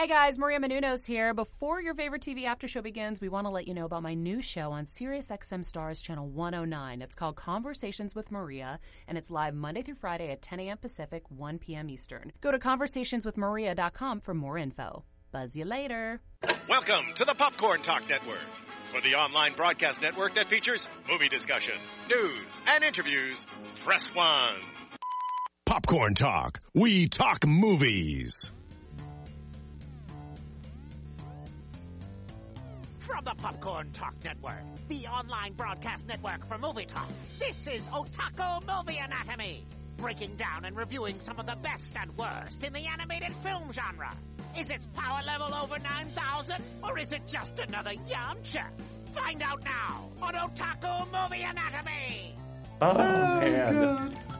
Hey guys, Maria Menounos here. Before your favorite TV after show begins, we want to let you know about my new show on SiriusXM Stars Channel 109. It's called Conversations with Maria, and it's live Monday through Friday at 10 a.m. Pacific, 1 p.m. Eastern. Go to conversationswithmaria.com for more info. Buzz you later. Welcome to the Popcorn Talk Network, for the online broadcast network that features movie discussion, news, and interviews. Press one. Popcorn Talk. We talk movies. From the Popcorn Talk Network, the online broadcast network for movie talk, this is Otaku Movie Anatomy, breaking down and reviewing some of the best and worst in the animated film genre. Is its power level over 9,000, or is it just another Yamcha? Find out now on Otaku Movie Anatomy! Oh, man. Oh,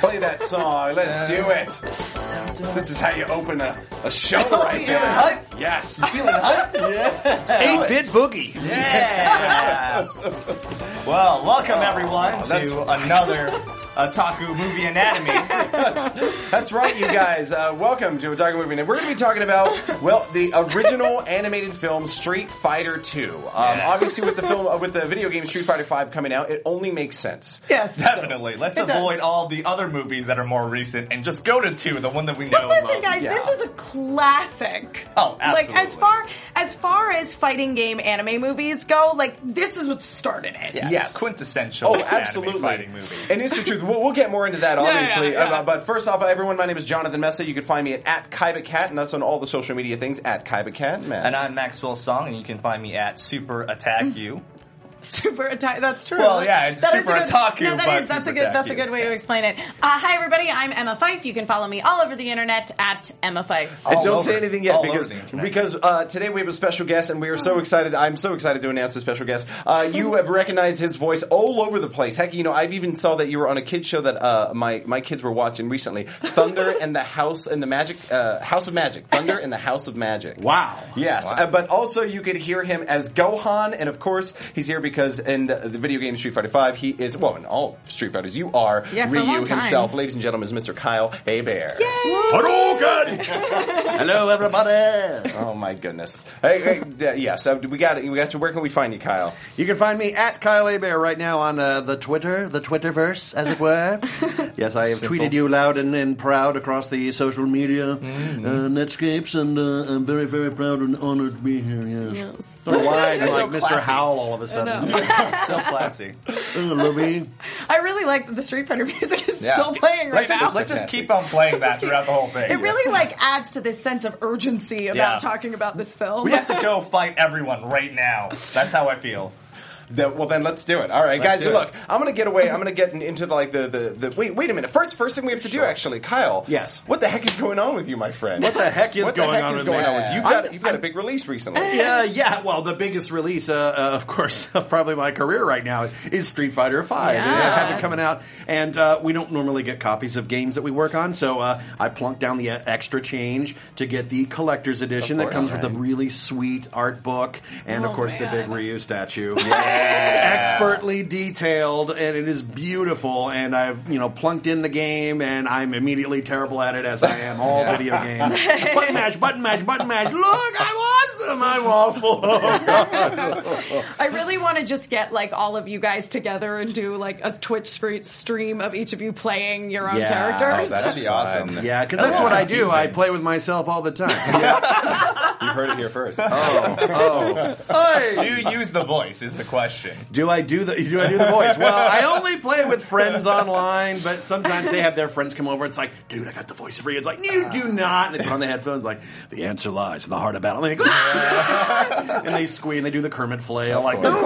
Play that song. Let's do it. This is how you open a, a show oh, right there. feeling hype? Yes. Feeling hype? Yeah. 8 bit boogie. Yeah. well, welcome everyone oh, to another Otaku Movie Anatomy. That's right, you guys. Uh, welcome to Otaku Movie. And we're going to be talking about, well, the original animated film Street Fighter 2. Um, Obviously, with the film, uh, with the video game Street Fighter 5 coming out, it only makes sense. Yes. Definitely. Let's avoid does. all the other movies that are more recent and just go to two, the one that we know. But listen, guys, yeah. this is a classic. Oh, Like as far as far as fighting game anime movies go, like this is what started it. Yeah, Yes. quintessential. Oh, absolutely. fighting movie. And it's the truth. We'll, we'll get more into that, obviously. yeah, yeah. Uh, but first off, everyone, my name is Jonathan Messa. You can find me at, at KaibaCat, and that's on all the social media things at KaibaCat. Man. And I'm Maxwell Song, and you can find me at Super Attack You. Super attack. That's true. Well, yeah, it's That is super a good- otaku, No, that but is- that's a good. That's a good way to explain it. Uh, hi, everybody. I'm Emma Fife. You can follow me all over the internet at Emma Fife. And don't over- say anything yet all because over the internet. because uh, today we have a special guest and we are so excited. I'm so excited to announce a special guest. Uh, you have recognized his voice all over the place. Heck, you know I've even saw that you were on a kids show that uh, my my kids were watching recently. Thunder and the House and the Magic uh, House of Magic. Thunder and the House of Magic. Wow. Yes, Wow. uh, but also you could hear him as Gohan, and of course he's here because in the, the video game Street Fighter Five, he is well in all Street Fighters. You are Yeah, for a Ryu time. himself, ladies and gentlemen, is Mr. Kyle Hebert. Hadouken! Hello, everybody. Oh my goodness! Hey, hey uh, yeah. So we got it. we got you. Where can we find you, Kyle? You can find me at Kyle Hebert right now on uh, the Twitter, the Twitterverse, as it were. yes, I have Simple. tweeted you loud and, and proud across the social media uh, netscapes, and uh, I'm very, very proud and honored to be here. Yes. So wide, That's like so Mr. classy. Howell all of a sudden. so classy. Lovey. I really like that the Street Fighter music is Yeah. still playing right Let's now. just, let's just keep on playing that throughout the whole thing. It really like adds to this sense of urgency about Yeah. talking about this film. We have to go fight everyone right now. That's how I feel. That, well, then let's do it. All right, Let's guys. do it. Look, I'm gonna get away. I'm gonna get in- into the, like the, the the wait. Wait a minute. First, first thing we have to do, actually, Kyle. Yes. What the heck is going on with you, my friend? What the heck is what going the heck on is with going on with you? You've got I'm- you've got a I'm- big release recently. Yeah, yeah. Well, the biggest release, uh, uh, of course, of probably my career right now is Street Fighter Five. Yeah. I have it coming out, and uh, we don't normally get copies of games that we work on, so uh, I plunked down the uh, extra change to get the collector's edition that course. comes with a really sweet art book, and of Oh, course the big Ryu statue, expertly detailed, and it is beautiful. And I've you know plunked in the game, and I'm immediately terrible at it as I am all video games. button mash, button mash, button mash. Look, I'm awesome. I'm awful. I really want to just get like all of you guys together and do like a Twitch stream of each of you playing your own Yeah. characters. Oh, that'd be awesome. Yeah, because that's what I do. I play with myself all the time. You've heard it here first. Oh, oh. Do you use the voice? Is the question. do I do the do I do the voice? Well, I only play with friends online, but sometimes they have their friends come over. It's like, dude, I got the voice for you. It's like, you do not. And they put on the headphones, like, the answer lies in the heart of battle. And they, go, "Ah!" And they squeal and they do the Kermit flail. Like, course.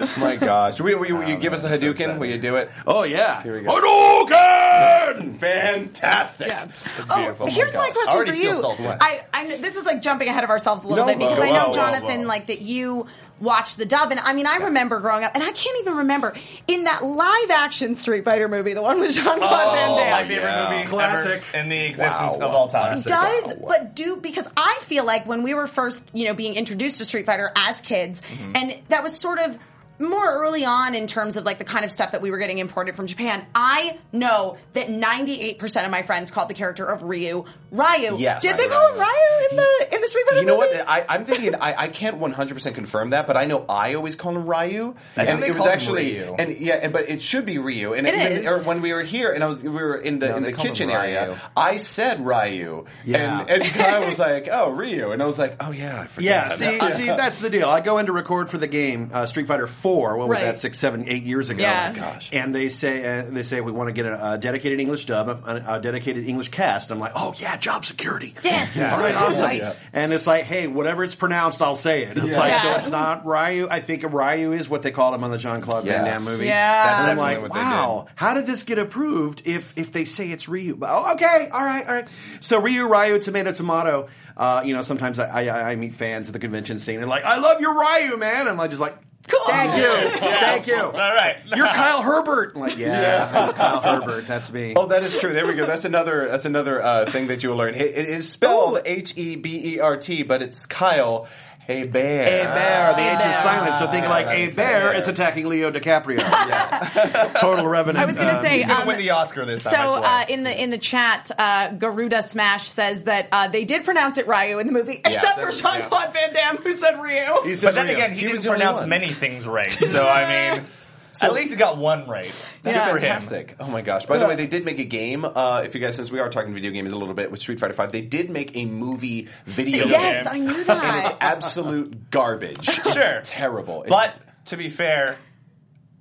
oh my gosh. Will, will you, will you ah, give us a Hadouken? Will you do it? Oh yeah, Here we go. Hadouken! Fantastic. Yeah. That's Oh, beautiful. here's Oh my gosh. question already for feel you. salty. I, I kn- this is like jumping ahead of ourselves a little No, bit because whoa, I know whoa, Jonathan, whoa. like that you watched the dub, and I mean I remember growing up, and I can't even remember in that live action Street Fighter movie, the one with Jean Claude Van Oh, Damme. my favorite Yeah. movie Classic. ever in the existence Wow. of all time. It does but do because I feel like when we were first, you know, being introduced to Street Fighter as kids, Mm-hmm. and that was sort of more early on in terms of like the kind of stuff that we were getting imported from Japan, I know that 98% of my friends called the character of Ryu Ryu. Yes. Did they call him Ryu in the in the Street Fighter You know movie? what? I, I'm thinking. I, I can't 100 percent confirm that, but I know I always call him Ryu, I think and they it was actually Ryu. and yeah, and, but it should be Ryu. And It even- or when we were here, and I was we were in the No, in the kitchen area, I said Ryu, Yeah. and and Kyle was like, "Oh, Ryu," and I was like, "Oh yeah, I forgot." Yeah, see, see, that's the deal. I go in to record for the game uh, Street Fighter Four. What was Right. that? Six, seven, eight years ago. Yeah. Oh gosh. And they say uh, they say we want to get a, a dedicated English dub, a, a dedicated English cast. I'm like, oh yeah, job security. Yes. All right, Yeah. awesome. Nice. And it's like, hey, whatever it's pronounced, I'll say it. It's Yeah. like, so Yeah. it's not Ryu. I think Ryu is what they called him on the Jean Claude Van Yes. Damme movie. Yeah. That's And I'm definitely like, what they wow, how did this get approved if if they say it's Ryu? But, Oh, okay, all right, all right. So Ryu, Ryu, tomato, tomato. Uh, you know, sometimes I, I, I meet fans at the convention scene. They're like, "I love your Ryu, man." I'm like, just like, "Thank you, thank you." All right. You're Kyle Herbert. I'm like, yeah, I'm Kyle Herbert. That's me. Oh, that is true. There we go. That's another. That's another uh, thing that you'll learn. It it is spelled H E B E R T, but it's Kyle. Hey bear. A bear. The H is bear. silent, so think like a bear is attacking Leo DiCaprio. Yes, total revenue. I was going to uh, say, He's gonna um, win the Oscar this so time. I swear. uh, in the in the chat, uh, Garuda Smash says that uh, they did pronounce it Ryu in the movie, except for Jean Claude Van Damme, who said Ryu. He said but then Ryu. again, he, He was didn't the pronounce many things right. So I mean, at least he got one right. That's Good for him. fantastic. Oh my gosh. By the way, they did make a game. Uh, if you guys, since we are talking video games a little bit with Street Fighter Five, they did make a movie video game. Yes, game. I knew that. And it's absolute garbage. Sure. It's terrible. It's- But to be fair,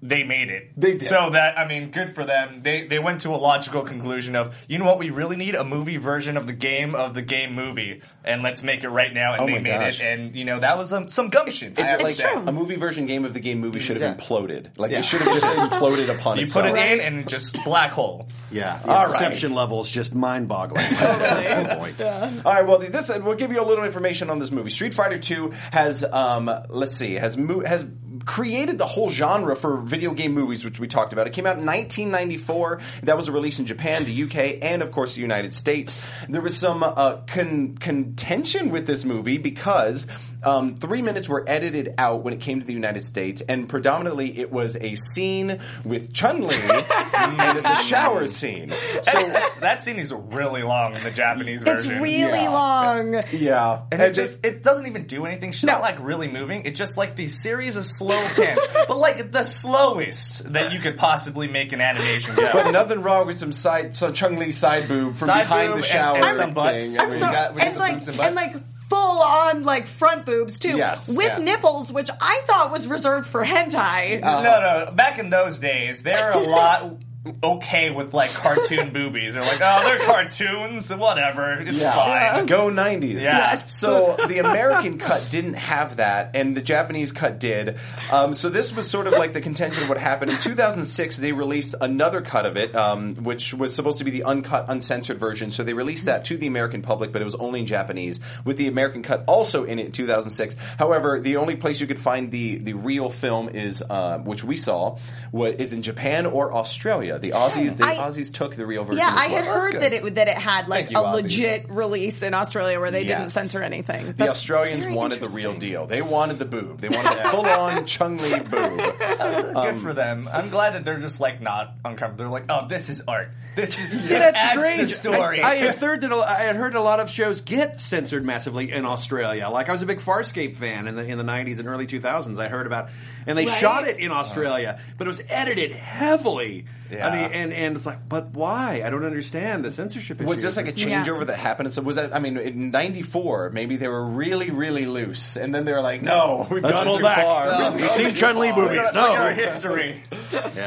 they made it. They did. So that I mean, good for them. They they went to a logical conclusion of you know what we really need a movie version of the game of the game movie, and let's make it right now. And Oh they made gosh. it, and you know that was um, some gumption. I have to like say. a movie version game of the game movie should have Yeah. imploded. Like Yeah. it should have just imploded upon You itself. put it in and just black hole. Yeah, the All right. inception level is just mind-boggling. Totally. point. All right. Well, this we'll give you a little information on this movie. Street Fighter Two has, um, let's see, has mo- has created the whole genre for video game movies, which we talked about. It came out in 1994. That was a release in Japan, the UK, and of course the United States. There was some uh, con- contention with this movie because. Um, three minutes were edited out when it came to the United States, and predominantly it was a scene with Chun Li, and it's a shower scene. So that scene is really long in the Japanese It's version. It's really Yeah. long. Yeah, And it just it doesn't even do anything. She's not like really moving. It's just like these series of slow pans, but like the slowest that you could possibly make an animation go. But nothing wrong with some side, some Chun Li side boob from Side behind boob the and- shower and some butts. I'm I mean, So- We got- we got and the like boobs and and like full on like front boobs too, Yes, with yeah. nipples, which I thought was reserved for hentai. no, no. Back in those days, they were a lot okay with like cartoon boobies. They're like, oh, they're cartoons, whatever. It's fine. Go 90s. Yeah. So the American cut didn't have that, and the Japanese cut did. Um, so this was sort of like the contention of what happened. In 2006, they released another cut of it, um, which was supposed to be the uncut, uncensored version. So they released that to the American public, but it was only in Japanese, with the American cut also in it in 2006. However, the only place you could find the, the real film is, uh, which we saw, wa- is in Japan or Australia. The Aussies, the I- Aussies took the real version. Yeah, I had That's heard that it that it had like you, a Aussies. legit release in Australia where they didn't censor anything. The Australians wanted the real deal. They wanted the boob. They wanted the full on Chun Li boob. Good for um, them. I'm glad that they're just like not uncomfortable. They're like, oh, this is art. This is this See, that's adds strange. the story. I, I had heard that a, I had heard a lot of shows get censored massively in Australia. Like I was a big Farscape fan in the in the '90s and early 2000s. I heard about, and they Right. shot it in Australia, but it was edited heavily. Yeah. I mean, and and it's like, but why? I don't understand the censorship. Was this like a Yeah. changeover that happened? So was that? I mean, in '94, maybe they were really, really loose, and then they were like, "No, we've Let's gone pull too back. far." No, We've You've seen Chun Li movies? Look at No. our history.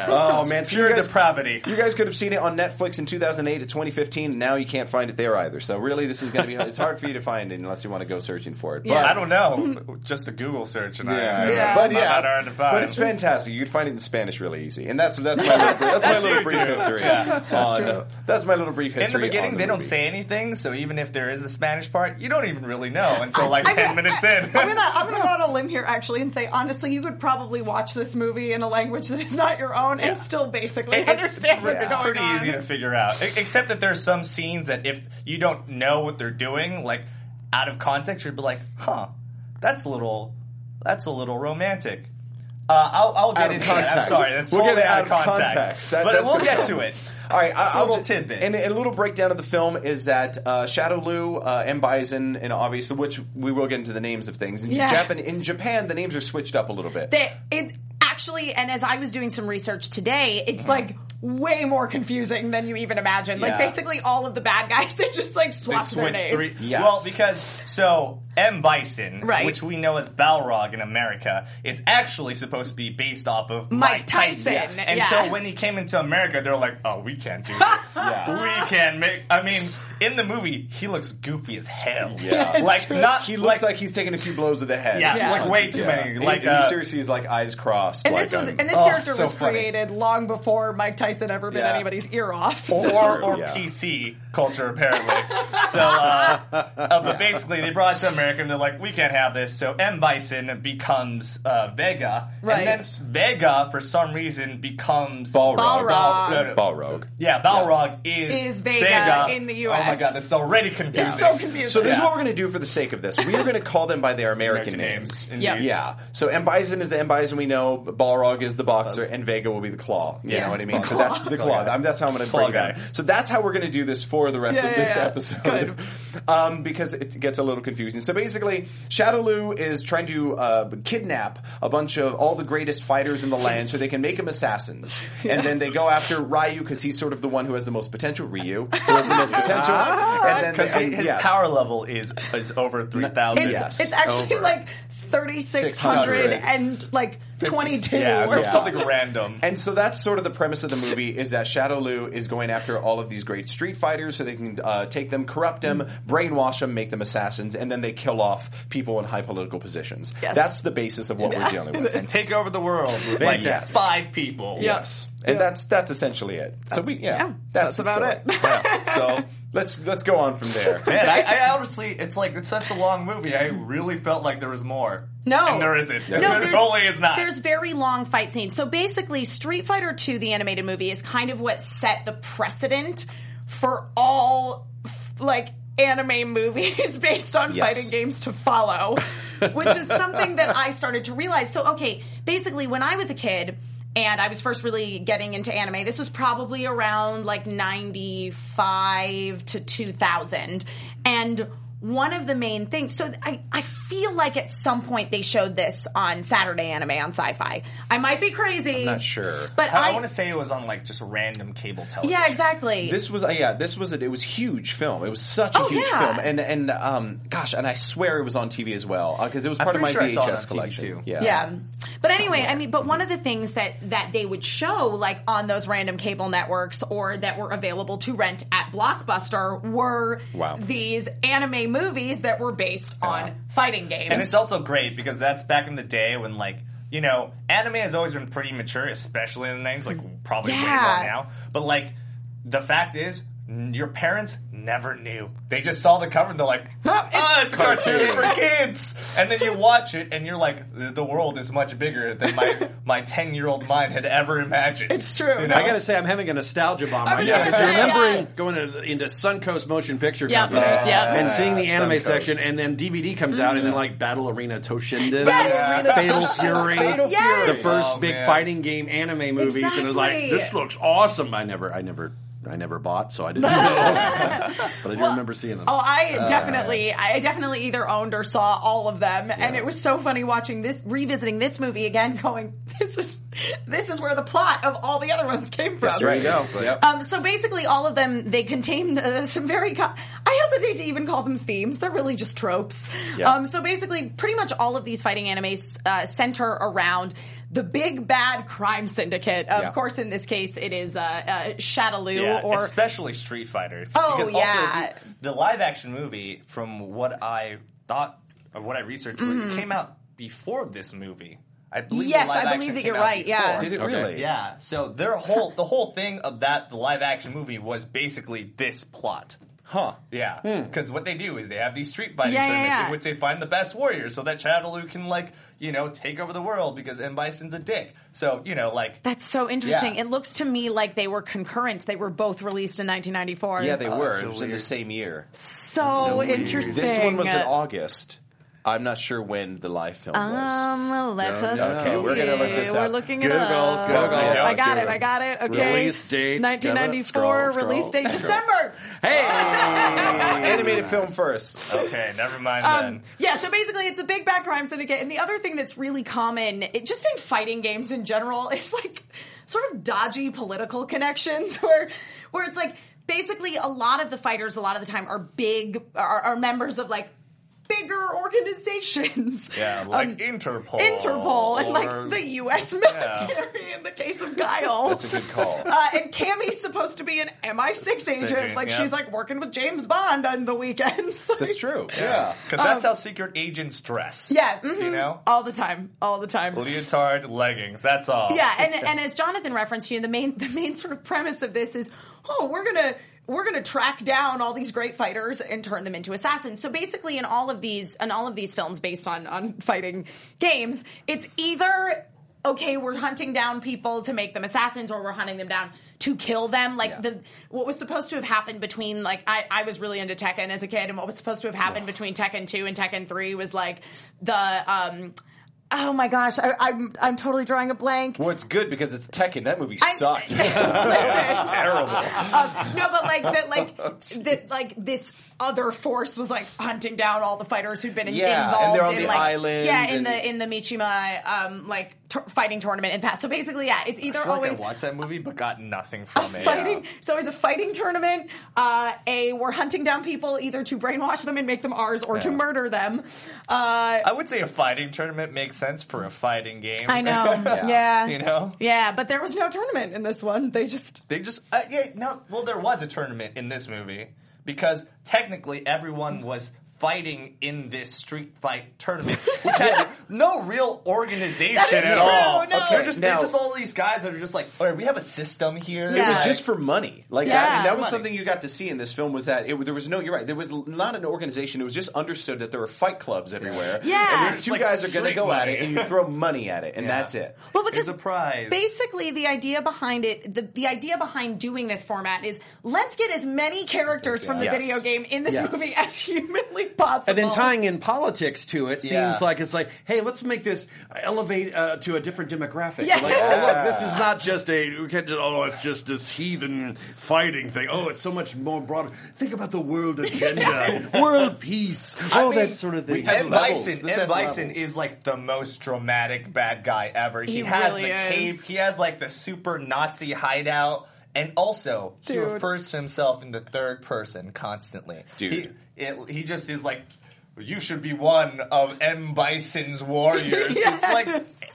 Oh man, so Pure you guys, depravity. you guys could have seen it on Netflix in 2008 to 2015, and now you can't find it there either. So really, this is going to be it's hard for you to find it unless you want to go searching for it. But I don't know. Just a Google search, and I, I, Yeah. But yeah, that hard to find. but it's fantastic. You could find it in Spanish really easy, and that's that's my little, that's, my little brief too. history. Yeah. that's true. That's my little brief history. In the beginning, on they don't say anything, so even if there is the Spanish part, you don't even really know until like I'm ten gonna- minutes I- in. I'm gonna I'm gonna go on a limb here actually and say honestly, you could probably watch this movie in a language that is not your own and still basically It- understand it's, what's it's going pretty on. easy to figure out. Except that there's some scenes that if you don't know what they're doing, like out of context, you'd be like, "Huh, that's a little, that's a little romantic." Uh, I'll, I'll get Out of into it. I'm context. sorry, that's We'll get totally it out of context. That- but we'll get to it. All right, I, It's a I'll little ju- tidbit. And, and a little breakdown of the film is that uh, Shadaloo, uh, M Bison, and obviously, which we will get into the names of things. In Yeah. Japan, in Japan, the names are switched up a little bit. They, it actually, and as I was doing some research today, it's Mm-hmm. like way more confusing than you even imagine. Like basically all of the bad guys, they just like They swapped their switched names. three. Yes. Well, because so M Bison, Right. which we know as Balrog in America, is actually supposed to be based off of Mike Mike, Tyson, Yes. And yeah. so when he came into America, they're like, "Oh, we can't do this. yeah. We can't make." I mean, in the movie, he looks goofy as hell. Yeah. like not. he looks like, he's taking a few blows to the head. Yeah, Yeah. like way too Yeah. many. Like he, uh, seriously is like eyes crossed. And like, this was, um, and this Oh, character so was funny. created long before Mike Tyson ever bit Yeah. anybody's ear off. or, or yeah. PC culture apparently. so, uh, uh, but basically they brought it to America and they're like, we can't have this. So M Bison becomes uh, Vega, Right. and then Vega for some reason becomes Balrog. Balrog. Bal- no, no. Balrog. Yeah, Balrog is Is Vega in the U.S. Oh my god, that's already confusing. so confusing. So this is what we're going to do for the sake of this. We are going to call them by their American, American names. names. Yep. Yeah. So M Bison is the M Bison we know. Balrog is the boxer, and Vega will be the claw. You Yeah. know what I mean? So that's the claw. I'm, that's how I'm going to Claw break down. guy. So that's how we're going to do this for the rest Yeah, of yeah, this yeah. episode. Good. um, because it gets a little confusing. So basically, Shadaloo is trying to uh, kidnap a bunch of all the greatest fighters in the land so they can make them assassins. And then they go after Ryu because he's sort of the one who has the most potential. Ryu, who has the most potential. and then Because they- his yes. power level is is over three thousand. It's, Yes. it's actually Over. like 3,600 and like 22 Yeah, or so something. something random. And so that's sort of the premise of the movie is that Shadaloo is going after all of these great street fighters so they can uh, take them, corrupt them, brainwash them, make them assassins, and then they kill off people in high political positions. Yes. That's the basis of what we're dealing with. and take over the world with like Yes. five people. Yes. And that's that's essentially it. So we yeah, yeah, that's, that's about it. Yeah. So let's let's go on from there. Man, I, I honestly, it's like it's such a long movie. I really felt like there was more. No, and there isn't. No, there there's, is not. There's very long fight scenes. So basically, Street Fighter II, the animated movie, is kind of what set the precedent for all like anime movies based on Yes. fighting games to follow, which is something that I started to realize. So okay, basically, when I was a kid. And I was first really getting into anime. This was probably around like 95 to 2000. And one of the main things, so I, I feel like at some point they showed this on Saturday Anime on Sci Fi. I might be crazy. I'm not sure. But I, I, want to say it was on like just random cable television. Yeah, exactly. This was uh, yeah, this was a, it was huge film. It was such a Oh, huge yeah. film, and and um, gosh, and I swear it was on TV as well because it was part of my pretty sure I saw it VHS on TV collection. too. Yeah, Yeah. But anyway, I mean, but one of the things that that they would show like on those random cable networks or that were available to rent at Blockbuster were Wow. these anime movies that were based on fighting games. And it's also great because that's back in the day when like you know anime has always been pretty mature, especially in the nineties, like probably way more now. But like the fact is. Your parents never knew. They just saw the cover and they're like, Oh, "Oh, it's it's a cartoon for kids." And then you watch it and you're like, "The the world is much bigger than my my ten year old mind had ever imagined." It's true. You know? I gotta say, I'm having a nostalgia bomb right was now gonna because remembering yes. going to, into Suncoast Motion Picture Yep. Company Yep. and seeing the anime Suncoast. section, and then DVD comes out, and then like Battle Arena Toshinden, Yes. Arena Fatal Toshinden. Fury, Fatal Yes. the first Oh, big man. fighting game anime movies, and it was like, this looks awesome. I never, I never. I never bought, so I didn't know. but I do remember seeing them. Oh, I definitely, I definitely either owned or saw all of them, and it was so funny watching this, revisiting this movie again, going, "This is, this is where the plot of all the other ones came from." There you go. Yep. Um, so basically, all of them they contain uh, some very. Co- I hesitate to even call them themes; they're really just tropes. Yeah. Um, so basically, pretty much all of these fighting animes uh, center around the big bad crime syndicate. Of Yeah. course, in this case, it is uh, uh, Shadaloo Yeah, or especially Street Fighter. Oh, because yeah. Also, if you- the live action movie, from what I thought or what I researched, it came out before this movie. I believe. Mm-hmm. Yes, the live I believe that you're out right, yeah. Did it Okay. really? Yeah. So their whole the whole thing of that the live action movie was basically this plot. Huh. Yeah, because what they do is they have these street fighting Hmm. Yeah, yeah, tournaments yeah. in which they find the best warriors, so that Shadaloo can like you know take over the world because M Bison's a dick. So you know like That's so interesting. Yeah. It looks to me like they were concurrent. They were both released in 1994. Yeah, they Oh, were. that's It so was in the weird. same year. so, interesting. This one was in August. I'm not sure when the live film was. Um, let us okay, see. we're gonna look this We're up. looking Google, it up. Google. I got Google. it. I got it. Okay. Release date. 1994. Scroll, scroll, release date December. Hey, Animated film first. Okay, never mind Um, then. yeah, so basically it's a big bad crime syndicate. And the other thing that's really common, it, just in fighting games in general, is like sort of dodgy political connections where, where it's like basically a lot of the fighters a lot of the time are big, are, are members of like bigger organizations. Yeah, like Um, Interpol. Interpol and like the U.S. military in the case of Guile. That's a good call. Uh, and Cammy's supposed to be an MI6 agent. agent, like yeah. she's like working with James Bond on the weekends. That's true. Yeah. Because that's how secret agents dress. Um, Yeah, mhm. You know? all the time, all the time. Leotard, leggings, that's all. Yeah, and and as Jonathan referenced, you know, the main the main sort of premise of this is, oh, we're gonna we're gonna track down all these great fighters and turn them into assassins. So basically, in all of these in all of these films based on on fighting games, it's either okay, we're hunting down people to make them assassins, or we're hunting them down to kill them. Like the what was supposed to have happened between like I, I was really into Tekken as a kid, and what was supposed to have happened between Tekken two and Tekken three was like the um. Oh my gosh, I, I'm I'm totally drawing a blank. Well, it's good because it's Tekken. That movie I- sucked. Listen. Terrible. Um, no, but like that, like that, like this other force was like hunting down all the fighters who'd been in, Yeah, involved and they're on in the like island yeah, in and- the in the Mishima um like tur fighting tournament in the past. So basically, yeah, it's either I feel like always I watched that movie but got nothing from it. fighting. It's always a fighting tournament. Uh, a we're hunting down people either to brainwash them and make them ours, or to murder them. Uh, I would say a fighting tournament makes sense for a fighting game. I know, yeah. You know? yeah, but there was no tournament in this one. They just They just uh, yeah no well there was a tournament in this movie because technically everyone was fighting in this street fight tournament which had no real organization That is at true, all. no. They're just Now- they're just all these guys that are just like, all right, we have a system here. Yeah. It was just for money, like Yeah. that, and that was Money. something you got to see in this film. Was that it, there was no? You're right. There was not an organization. It was just understood that there were fight clubs everywhere. Yeah. and these two like guys are going to street go at it, and you throw money at it, and Yeah. that's it. Well, because Here's a prize. basically the idea behind it, the, the idea behind doing this format is let's get as many characters from the Yes. video game in this Yes. movie as humanly possible. and then tying in politics to it Yeah. seems like it's like, hey, let's make this elevate uh, to a different demographic. Yeah. Like, oh look, this is not just a we can't just, oh, it's just this heathen fighting thing. Oh, it's so much more broad. Think about the world agenda, world peace, all mean, that sort of thing. M. levels. Bison, This M. has Bison levels. is like the most dramatic bad guy ever. He, He has really the is. cape. He has like the super Nazi hideout, and also he refers to himself in the third person constantly. Dude. he, it, he just is like. You should be one of M. Bison's warriors. It's like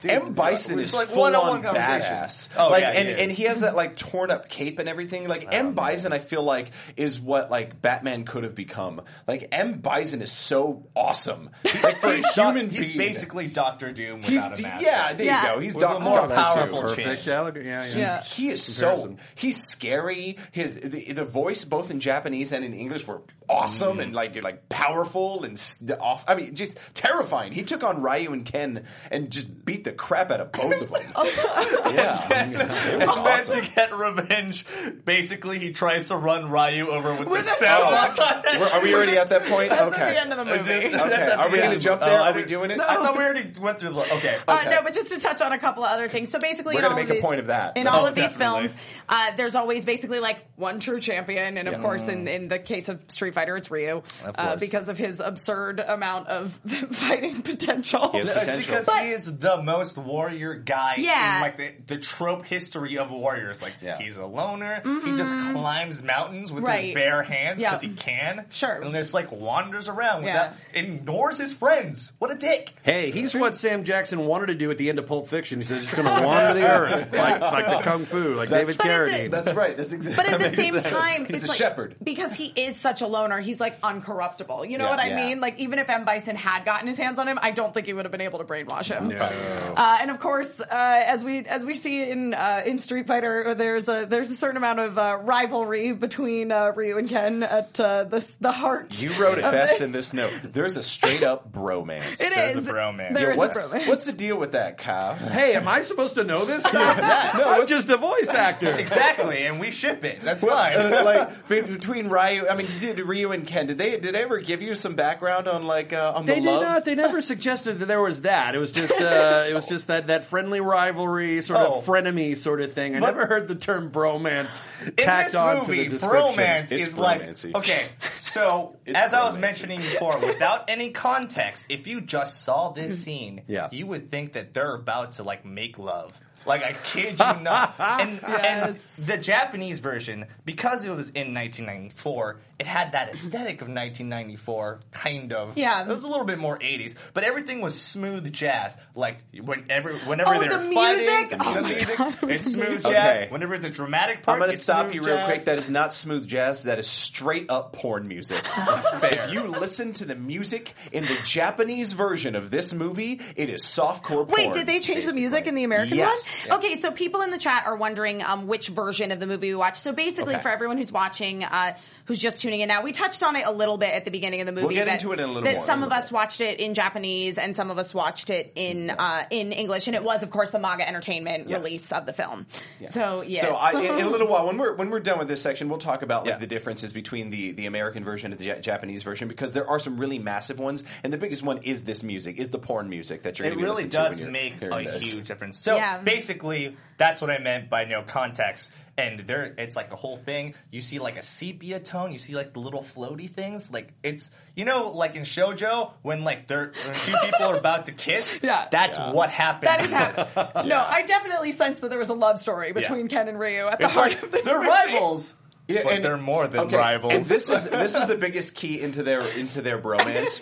M. Bison is like full one-on-one badass. Oh, like, yeah, he and, is. and he has that like torn up cape and everything. Like M. Bison, I feel like is what like Batman could have become. Like M. Bison is so awesome. Like for a He's human he's being. basically Doctor Doom He's, a mask. yeah, there Yeah. you go. He's With Doctor more Doctor powerful Sue. Perfect. Yeah, yeah, yeah. Yeah. He is so he's scary. His the, the voice both in Japanese and in English were awesome mm. and like like powerful and s- off. I mean, just terrifying. He took on Ryu and Ken and just beat the crap out of both of them. yeah, and then awesome. to get revenge, basically he tries to run Ryu over with, With the a samurai. We're- are we already at that point? That's okay. at the end of the movie. Just- Okay. at Are the we going to end. jump Oh, there? I Are we didn't- doing it? I thought we already went through. The, okay. Uh, Okay. no, but just to touch on a couple of other things. So basically, We're in gonna all make of a these, point of that. In Oh, all of these definitely. films, uh, there's always basically like one true champion, and of course, in, in the case of Street Fighter, it's Ryu, uh, course. because of his absurd amount of fighting potential. He has It's potential. because But- he is the most warrior guy Yeah. in like the, the trope history of warriors. Like Yeah. he's a loner. He just climbs mountains with Mm-hmm. Right. his bare hands Yeah. because he can. Sure. And just like wanders around Yeah. without ignores his friends. What a dick. Hey, he's what Sam Jackson wanted to do at the end of Pulp Fiction. He said he's just going to wander the earth like, like the kung fu, like David But at the- Carradine. That's right. That's exactly. But at the same sense. time, he's it's a like, shepherd. because he is such a loner. He's like uncorruptible. You know Yeah. what I Yeah. mean? Like even if M Bison had gotten his hands on him, I don't think he would have been able to brainwash him. Uh, and of course, uh, as we as we see in uh, in Street Fighter, there's a there's a certain amount of uh, rivalry between uh, Ryu and Ken at uh, the the heart. You wrote it best this. in this note. There's a straight up bromance. It There's is. a bromance. There Yeah, is what's, a bromance. what's the deal with that, Kyle? hey, am I supposed to know this? no, I'm just a voice actor. Exactly, and we ship it. That's Well, fine. uh, like between Ryu, I mean, did Ryu and Ken, did they did they ever give you some background out on like uh, on They the did love? not. They never suggested that there was that. It was just, uh, it was just that, that friendly rivalry, sort Oh. of frenemy sort of thing. I But- never heard the term bromance in tacked this on movie, to the description. bromance It's is like okay. So It's as I was bromancy. mentioning before, without any context, if you just saw this scene, Yeah. you would think that they're about to like make love. Like I kid you not. And, and the Japanese version, because it was in 1994, it had that aesthetic of 1994, kind of. Yeah. it was a little bit more 80s, but everything was smooth jazz. Like whenever, whenever Oh, they're the fighting, music? the Oh my music, God, it's smooth amazing. jazz. Okay. Whenever it's a dramatic part, I'm going to stop you real jazz. quick. That is not smooth jazz. That is straight up porn music. Fair. You listen to the music in the Japanese version of this movie. It is softcore porn. Wait, did they change the music in the American Yes. one? Okay, so people in the chat are wondering um, which version of the movie we watched. So basically, Okay. for everyone who's watching, uh, who's just tuning in now, we touched on it a little bit at the beginning of the movie. We'll get that, into it in a little that more, some a of little us watched it in Japanese and some of us watched it in uh, in English, and it was, of course, the Manga Entertainment Yes. release of the film. So yes, So I, in, in a little while, when we're when we're done with this section, we'll talk about like Yeah. the differences between the the American version and the Ja- Japanese version because there are some really massive ones, and the biggest one is this music, is the porn music that you're. It really does make a this. huge difference. So Yeah. basically, that's what I meant by no context. And there, it's like a whole thing. You see like a sepia tone. You see like the little floaty things. Like it's you know like in shojo when like they're when two people are about to kiss. Yeah. that's what happens. that is in this. happening. No, I definitely sense that there was a love story between Ken and Ryu at the It's heart like of this they're movie. rivals. Yeah, But they're more than okay, rivals. And this is this is the biggest key into their into their bromance.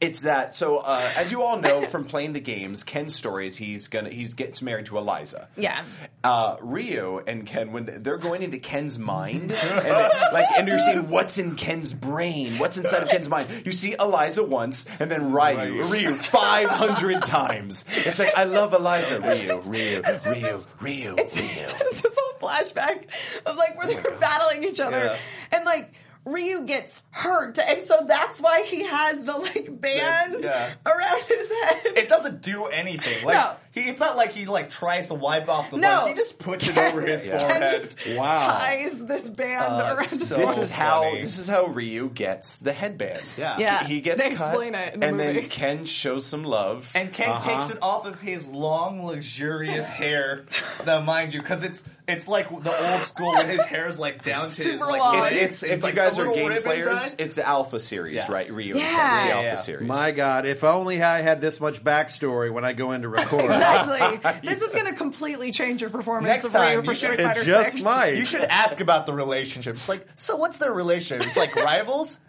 It's that so uh, as you all know from playing the games, Ken's story is he's gonna he gets married to Eliza. Yeah. Uh, Ryu and Ken when they're going into Ken's mind, and they- like and you're seeing what's in Ken's brain, what's inside of Ken's mind. You see Eliza once, and then Ryu, Ryu five hundred times. It's like I love Eliza, Ryu, Ryu, just Ryu, this- Ryu, Ryu. it's this whole flashback of like where they're battling each other Yeah. and like Ryu gets hurt and so that's why he has the like band Yeah. around his head. It doesn't do anything. Like No. He, it's not like he like tries to wipe off the No. blood. He just puts it over his Ken forehead. just Wow. ties this band Uh, around so- This is how this is how Ryu gets the headband. Yeah. Yeah. he, he gets They cut, explain it in the and movie. then Ken shows some love. And Ken Uh-huh. takes it off of his long, luxurious hair. Now, mind you, because it's it's like the old school when his hair's like down to his Super like long. it's, waist. it's if like you guys are game players, tie. it's the Alpha series, Yeah. right? Ryu, and Yeah. Ken, it's the Yeah, Alpha yeah. series. My God, if only I had this much backstory when I go in to record. Exactly. this is going to completely change your performance Next of time, for you Street should- It just 6. might. You should ask about the relationship. It's like, so what's their relationship? It's like rivals,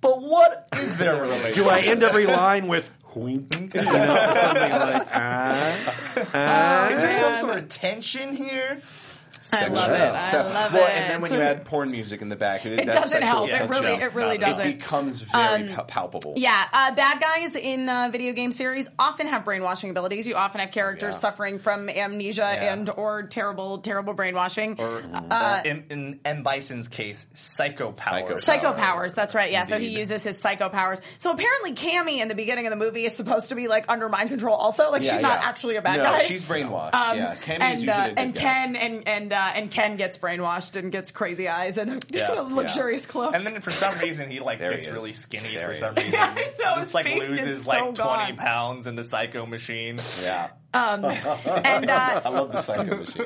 but what is their relationship? Do I end every line with wink? You know, something like ah, ah. Is there some sort of tension here? I love it. I So- love well, it. and then when So- you add porn music in the back, It doesn't help. It really, it really doesn't. It becomes very pal- palpable. Yeah, uh, bad guys in uh, video game series often have brainwashing abilities. You often have characters Yeah. suffering from amnesia and or terrible, terrible brainwashing. Or Uh, in, in M. Bison's case, psycho powers. Psycho Psycho powers, that's right. Yeah, so he uses his psycho powers. So apparently, Cammy in the beginning of the movie is supposed to be like under mind control. Also, like Yeah, she's not yeah. actually a bad no, guy. she's brainwashed. Um, yeah, Cammy's and usually uh, a good and guy. Ken and and uh, and Ken gets brainwashed and gets crazy eyes and a, Yeah. a luxurious clothes. And then for some reason he like There gets is. really skinny There for some is. reason. I know, his Just like face loses gets like so twenty gone. pounds in the psycho machine. Yeah, Um, and uh, I love the psycho machine.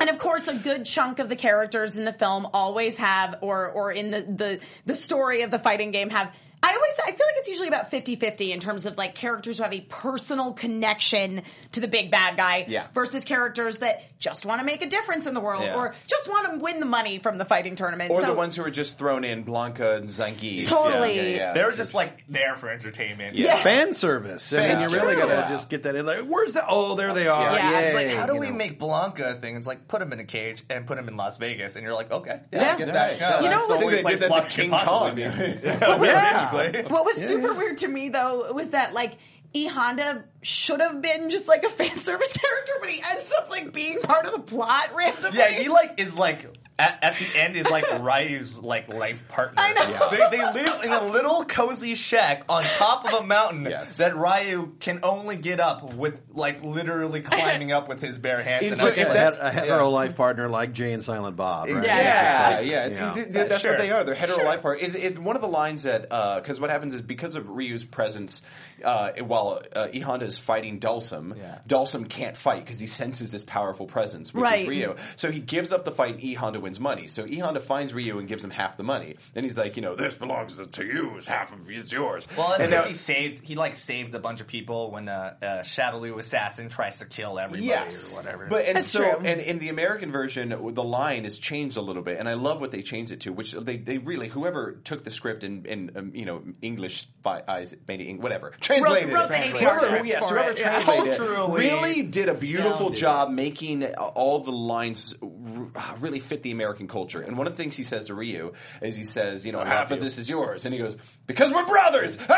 and of course a good chunk of the characters in the film always have or or in the the, the story of the fighting game have I always I feel like it's usually about 50-50 in terms of like characters who have a personal connection to the big bad guy Yeah. versus characters that just want to make a difference in the world Yeah. or just want to win the money from the fighting tournament. Or so, the ones who are just thrown in, Blanka and Zangief. Totally. Yeah, yeah, yeah. They're just like there for entertainment. Yeah. Fan service. I mean, Fan you really service. got to Yeah. just get that in. Like, where's the? Oh, there they are. Yeah. It's like, how do you we know. make Blanka a thing? It's like, put him in a cage and put him in Las Vegas. And you're like, okay. Yeah. I get that. yeah. You know that's what- the I only they did that Blanka to can King possibly Kong. Be. What was, Basically. what was super weird to me though was that like E Honda should have been just like a fan service character, but he ends up like being part of the plot randomly. Yeah, he like is like at, at the end is like Ryu's like life partner. I know. They, they live in a little cozy shack on top of a mountain Yes. that Ryu can only get up with like literally climbing up with his bare hands. If- and so I'm a, that's- a hetero life partner like Jay and Silent Bob, right? Yeah. Yeah, It's yeah, like, it's, you know. th- th- that's Sure. what they are. They're hetero life part. Is it one of the lines that uh, because what happens is because of Ryu's presence, uh, while uh, E Honda is fighting Dhalsim, Yeah. Dhalsim can't fight because he senses this powerful presence, which Right. is Ryu. So he gives up the fight. and E Honda wins money. So E Honda finds Ryu and gives him half the money. Then he's like, you know, this belongs to you. It's half of it's yours. Well, that's because he saved. He like saved a bunch of people when uh, uh, Shadaloo assassin tries to kill everybody Yes, or whatever. But and That's so true. and in the American version, the line is changed a little bit, and I love what they changed it to. Which they, they really whoever took the script in, in um, you know English by eyes maybe Eng- whatever translated wrote it. the Whoever, script yes, whoever it, yeah. translated it really did a beautiful sounded. job making uh, all the lines r- really fit the American culture. And one of the things he says to Ryu is he says, you know, half of this is yours, and he goes because we're brothers. and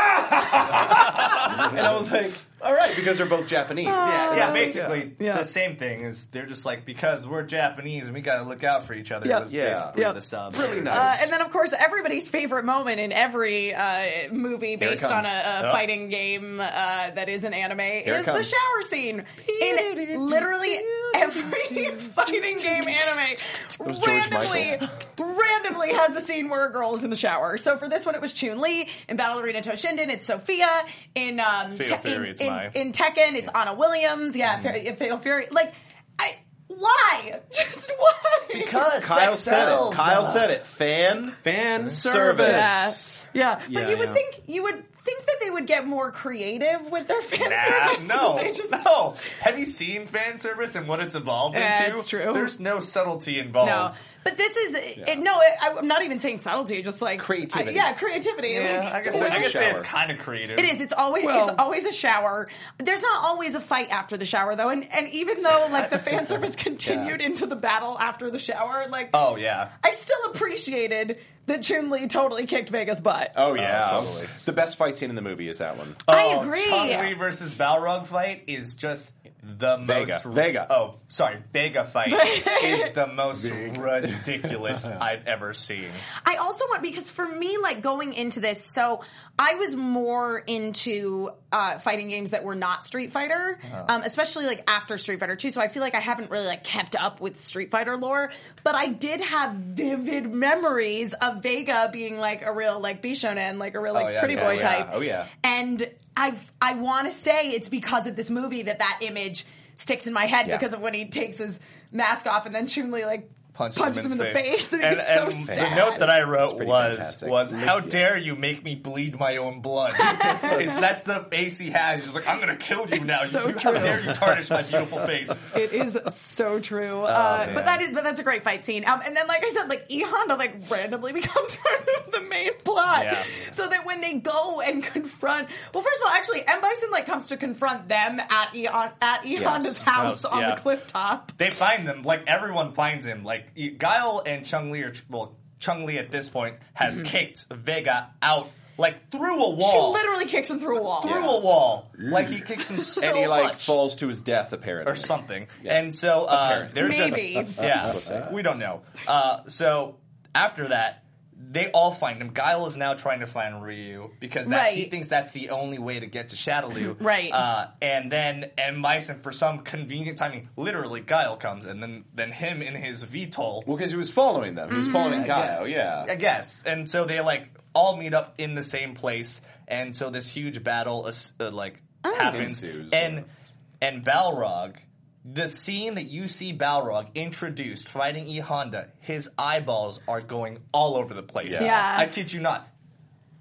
I was like, all right, because they're both Japanese. yeah, yeah, basically Yeah. the same thing. Is they're just like because we're Japanese and we got to look out for each other. Yep. was Yeah. basically the sub. Really Uh, and then, of course, everybody's favorite moment in every uh, movie it based on a, a Yep. fighting game uh, that is an anime it is the shower scene. In literally every fighting game anime, randomly, randomly has a scene where a girl is in the shower. So for this one, it was Chun Li. In Battle Arena Toshinden, it's Sophia. In um, Fatal Te- Fury, in, it's in, mine. in Tekken, it's Anna Williams. Yeah, mm-hmm. Fa- Fatal Fury. Like, I why? Just why? Because Kyle sex said it. sells. Kyle said it. Fan Fan service. Yeah, but Yeah, you would yeah. think you would think that they would get more creative with their fan Nah, service. no, They just- no. Have you seen fan service and what it's evolved Yeah, into? it's true. There's no subtlety No, involved. But this is it, no. It, I'm not even saying subtlety, just like Creativity. I- yeah, creativity. Yeah, Like, I guess, it's I guess shower. it's kind of creative. It is. It's always Well- it's always a shower. There's not always a fight after the shower though, and and even though like the fan service continued into the battle after the shower, like Oh yeah. I still appreciated that Chun Li totally kicked Vega's butt. Oh yeah, oh, totally. The best fight scene in the movie is that one. I Oh, agree. Chun Li versus Balrog fight is just the Vega. most Vega. Oh, sorry, Vega fight is the most ridiculous I've ever seen. I also want because for me, like going into this, so I was more into uh, fighting games that were not Street Fighter, um, especially like after Street Fighter Two. So I feel like I haven't really like kept up with Street Fighter lore, but I did have vivid memories of Vega being like a real like Bishonen, like a real like yeah, pretty yeah, boy yeah. type. Oh, yeah. and I I want to say it's because of this movie that that image sticks in my head Yeah. because of when he takes his mask off and then Chun Li like Punches, punches him in, the face, and, and, it's and so the note that I wrote was fantastic. was Make- how dare you make me bleed my own blood? That's the face he has. He's like, I'm gonna kill you now. so you, how dare you tarnish my beautiful face? It is so true. Oh, uh, but that is but that's a great fight scene. Um, and then like I said, like E Honda like randomly becomes part of the main plot. Yeah. So that when they go and confront well, first of all, actually M Bison like comes to confront them at E at E Honda's house House, on yeah. the cliff top. They find them like everyone finds him. Like Guile and Chun Li are well, Chun Li at this point has kicked Vega out like through a Mm-hmm. She wall. literally kicks him through a wall. through a wall. Like he kicks him so and he like much. falls to his death apparently. or something. And so uh, they're Maybe. just yeah, we don't know. Uh, so after that, they all find him. Guile is now trying to find Ryu because that, he thinks that's the only way to get to Shadaloo. Right. Uh, and then and Bison, for some convenient timing, literally Guile comes, and then then him in his VTOL. Well, because he was following them. He was following Mm-hmm. Guile. Yeah. I guess. And so they like all meet up in the same place, and so this huge battle uh, like happens. Ensues, and yeah. and Balrog, the scene that you see Balrog introduced fighting E Honda, his eyeballs are going all over the place. Yeah. Yeah. I kid you not.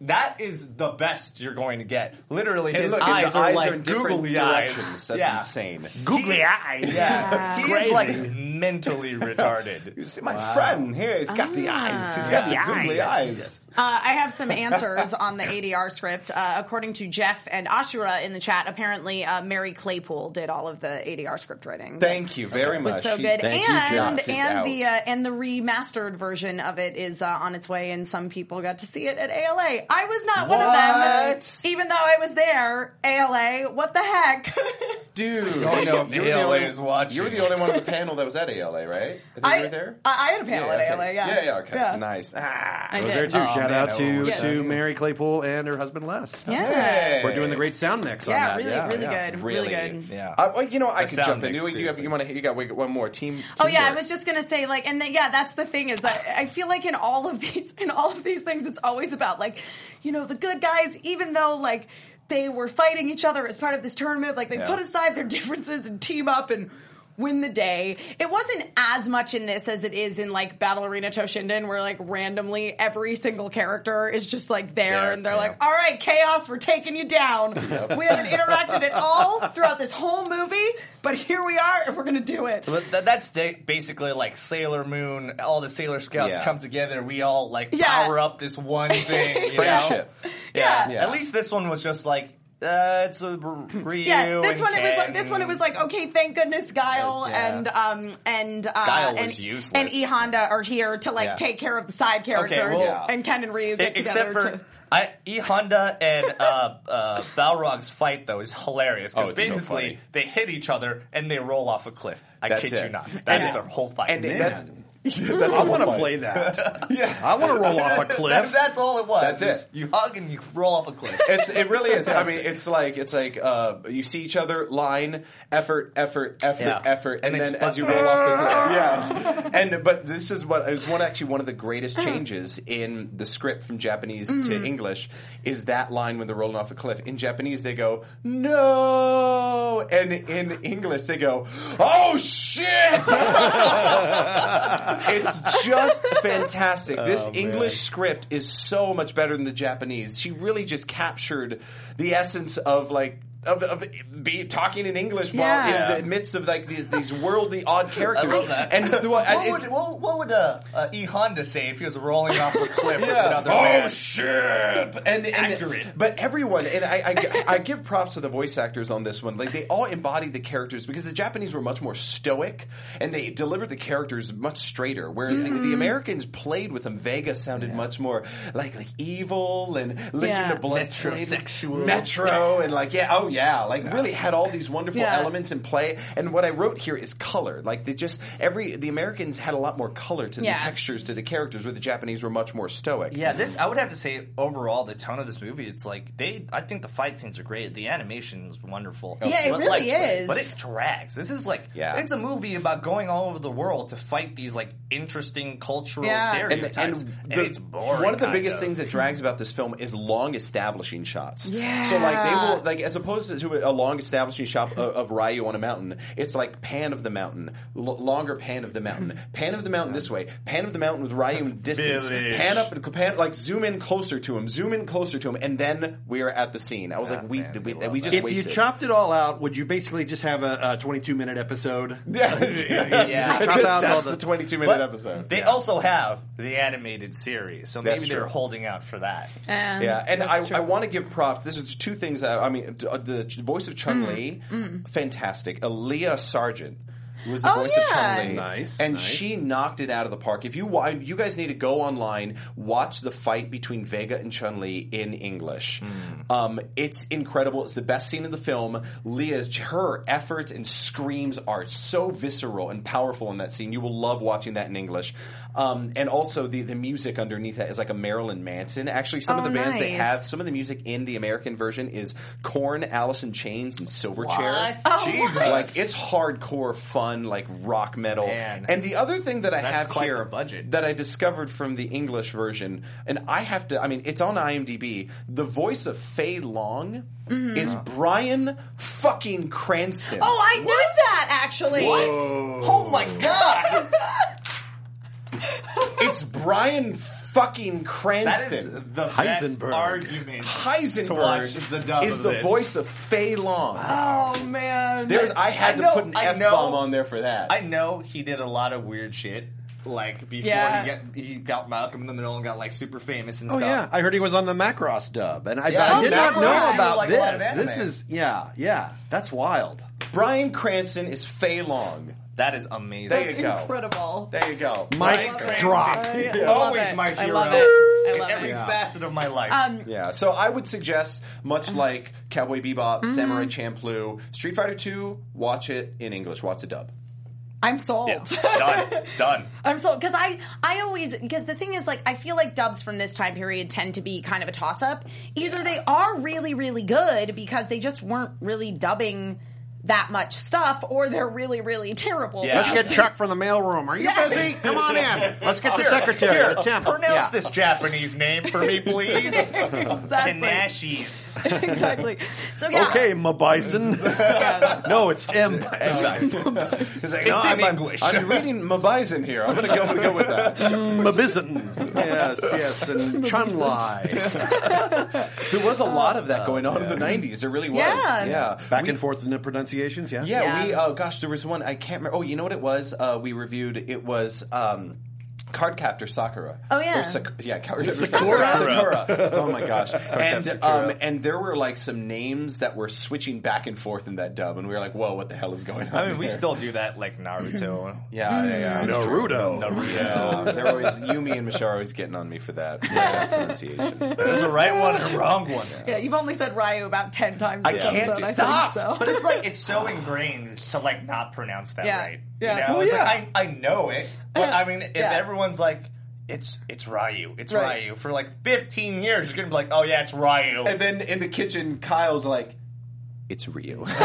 That is the best you're going to get. Literally, And his look, and eyes the are eyes like are in different googly eyes. That's yeah. insane. Googly eyes. Yeah, he is like mentally retarded. You see my friend here. He's got the ah. eyes. He's got Yeah. the googly eyes. Uh, I have some answers on the ADR script. Uh, according to Jeff and Ashura in the chat, apparently uh, Mary Claypool did all of the ADR script writing. Thank you very It was much. so He good, and and the uh, and the remastered version of it is uh, on its way, and some people got to see it at ALA. I was not one of them. Even though I was there, ALA, what the heck? Dude, Oh, you know, the you were the ALA only, is watching. You were the only one on the panel that was at ALA, right? I think I, you were there. I, I had a panel yeah, at okay. ALA, yeah. Yeah, yeah, okay. Yeah. Nice. Ah. I I was did. there too. Oh, Shout man, out to wish. to Mary Claypool and her husband Les. Yeah. Hey. We're doing the great sound mix on Yeah, that. really, yeah, really yeah. good. Really? Really good. Yeah. I, well, you know, I The could jump in. mix, You, you, have, you want to? You got one more team. Oh yeah, I was just gonna say like, and then, yeah, that's the thing is that I feel like in all of these, in all of these things, it's always about like, you know, the good guys, even though like they were fighting each other as part of this tournament, like they Yeah. put aside their differences and team up and win the day. It wasn't as much in this as it is in like Battle Arena Toshinden, where like randomly every single character is just like there, There, and they're yeah. like, "All right, chaos, we're taking you down." We haven't interacted at all throughout this whole movie, but here we are, and we're gonna do it. But th- that's da- basically like Sailor Moon. All the Sailor Scouts Yeah. come together. We all like Yeah. power up this one thing. You Friendship. Know? Yeah. Yeah. At least this one was just like uh, it's a R- Ryu. Yeah, this and one it was like this one it was like okay, thank goodness Guile Yeah. and um and uh, Guile and, was useless. and E Honda are here to like Yeah. take care of the side characters, well- and Ken and Ryu get together Except for to. I, E Honda and uh, uh, Balrog's fight though is hilarious because Oh, it's so basically funny. they hit each other and they roll off a cliff. I That's kid it. you not. That is And- their whole fight. and Man. that's that's I want to play that. yeah, I want to roll off a That- cliff. that's all it was. That's it. You hug and you roll off a cliff. It's it really is. I mean, it's like it's like uh, you see each other, line, effort, effort, effort, Yeah. effort, and, And then as you roll off the cliff, yes. And but this is what is one actually one of the greatest changes in the script from Japanese to English is that line when they're rolling off a cliff. In Japanese, they go no, and in English they go oh shit. It's just fantastic. This oh, English script is so much better than the Japanese. She really just captured the essence of like. Of, of be talking in English while Yeah. in the midst of like these, these worldly odd characters. I love that. And the- what, would, what, what would uh, uh, E Honda say if he was rolling off a cliff with Yeah. another oh man? shit! And, and Accurate. But everyone, and I, I, I give props to the voice actors on this one. Like they all embodied the characters because the Japanese were much more stoic and they delivered the characters much straighter. Whereas the, Mm-hmm. the Americans played with them. Vega sounded much more like like evil and licking Yeah. the blood, Metrosexual. metro, and like yeah, oh yeah, like really had all these wonderful Yeah. elements in play. And what I wrote here is color. Like they just every the Americans had a lot more color to Yeah. the textures to the characters, where the Japanese were much more stoic. Yeah, this I would have to say overall the tone of this movie. It's like they. I think the fight scenes are great. The animation is wonderful. Yeah, it But, really like, is. But it drags. This is like Yeah. it's a movie about going all over the world to fight these like interesting cultural Yeah. And- and, stereotypes. and And, the- it's boring. One of the kind biggest things that drags about this film is long establishing shots. Yeah. So like they will like as opposed to a long establishing shot of, of Ryu on a mountain, it's like pan of the mountain, l- longer pan of the mountain, pan of the mountain this way, pan of the mountain with Ryu in distance, Village. pan up, and pan like zoom in closer to him, zoom in closer to him, and then we are at the scene. I was like, we man, we, we we, love just if you chopped it all out, would you basically just have a, a 22 minute episode? Yes, Yeah. Chop out that's the- the 22 minute But episode. They also have the animated series, so maybe That's they're true. holding out for that. Um, Yeah, and I. I want to give props. This is two things. I, I mean, uh, the voice of Chun Li, Mm-hmm. fantastic. Lia Sargent was the Oh, voice yeah. of Chun Li, Nice, and nice. she knocked it out of the park. If you wa- you guys need to go online, watch the fight between Vega and Chun Li in English. Hmm. Um, it's incredible. It's the best scene in the film. Lia's her efforts and screams are so visceral and powerful in that scene. You will love watching that in English. Um, and also the the music underneath that is like a Marilyn Manson. Actually, some of Oh, the bands they have some of the music in the American version is Korn, Alice in Chains, and Silverchair. Oh, Jesus. what? Like it's hardcore fun, like rock metal. Man. And the other thing that I That's have quite here the budget. that I discovered from the English version, and I have to, I mean, it's on IMDb. The voice of Fei Long is Bryan fucking Cranston. Mm-hmm. Oh, I knew that actually. What? Oh my god! It's Bryan fucking Cranston. is the best Heisenberg. argument. Heisenberg to watch the dub is of the this. voice of Fei Long. Oh man. There's, I had I to put an I F know- bomb on there for that. I know he did a lot of weird shit. Like before Yeah. he, got, he got Malcolm in the Middle and got like super famous and Oh stuff. yeah, I heard he was on the Macross dub, and I, Yeah. I did not Macross. know about Like a lot of this. anime. This is yeah, yeah, that's wild. Bryan Cranston is Fei Long. That is amazing. There you go. Incredible. There you go. Mic Right? drop. I love Always it. my I hero. love it. I In love every it. facet of my life. Um, Yeah, so I would suggest, much like Cowboy Bebop, Mm-hmm. Samurai Champloo, Street Fighter 2, watch it in English. Watch the dub. I'm sold. done. Done. I'm sold because I I always because the thing is like I feel like dubs from this time period tend to be kind of a toss up. Either they are really really good because they just weren't really dubbing that much stuff, or they're really really terrible. Yeah. Let's get Chuck from the mailroom. Are you Yeah. busy? Come on in. Let's get the secretary. here, the temp. pronounce Yeah. this Japanese name for me, please. exactly. Tenashis. exactly. So yeah. Okay, my bison. no, it's M. He's like, It's "No, in I'm, English." I'm reading Mabison here. I'm going to go, go with that. Mm. My bison. Yes, yes, and Chun-Lai. There was a lot of that going on in the 90s. There really was. Yeah. Yeah. Back We- and forth in the pronunciations, yeah? Yeah, Yeah. we. Oh gosh, there was one I can't remember. Oh, you know what it was? Uh, we reviewed. It was. Um, Card Captor Sakura. Oh, yeah. Or Sak- yeah, Card Captor Sakura? Sakura. Oh my gosh! and um, and there were like some names that were switching back and forth in that dub, and we were like, "Whoa, what the hell is going on?" I mean, we still do that like Naruto. Yeah, yeah, yeah. it's true. Naruto. Yeah, they're always Yumi and Michelle always getting on me for that, for that pronunciation. There's a right one and a wrong one. Yeah, you've only said Ryu about ten times. I can't episode, stop. I think, But it's like it's so ingrained to like not pronounce that Yeah. right. Yeah. You know, Well, it's yeah. like I, I know it, but I mean, if Yeah. everyone's like, it's it's Ryu, it's Right. Ryu for like 15 years, you're gonna be like, oh yeah, it's Ryu. And then in the kitchen, Kyle's like, "It's Ryu."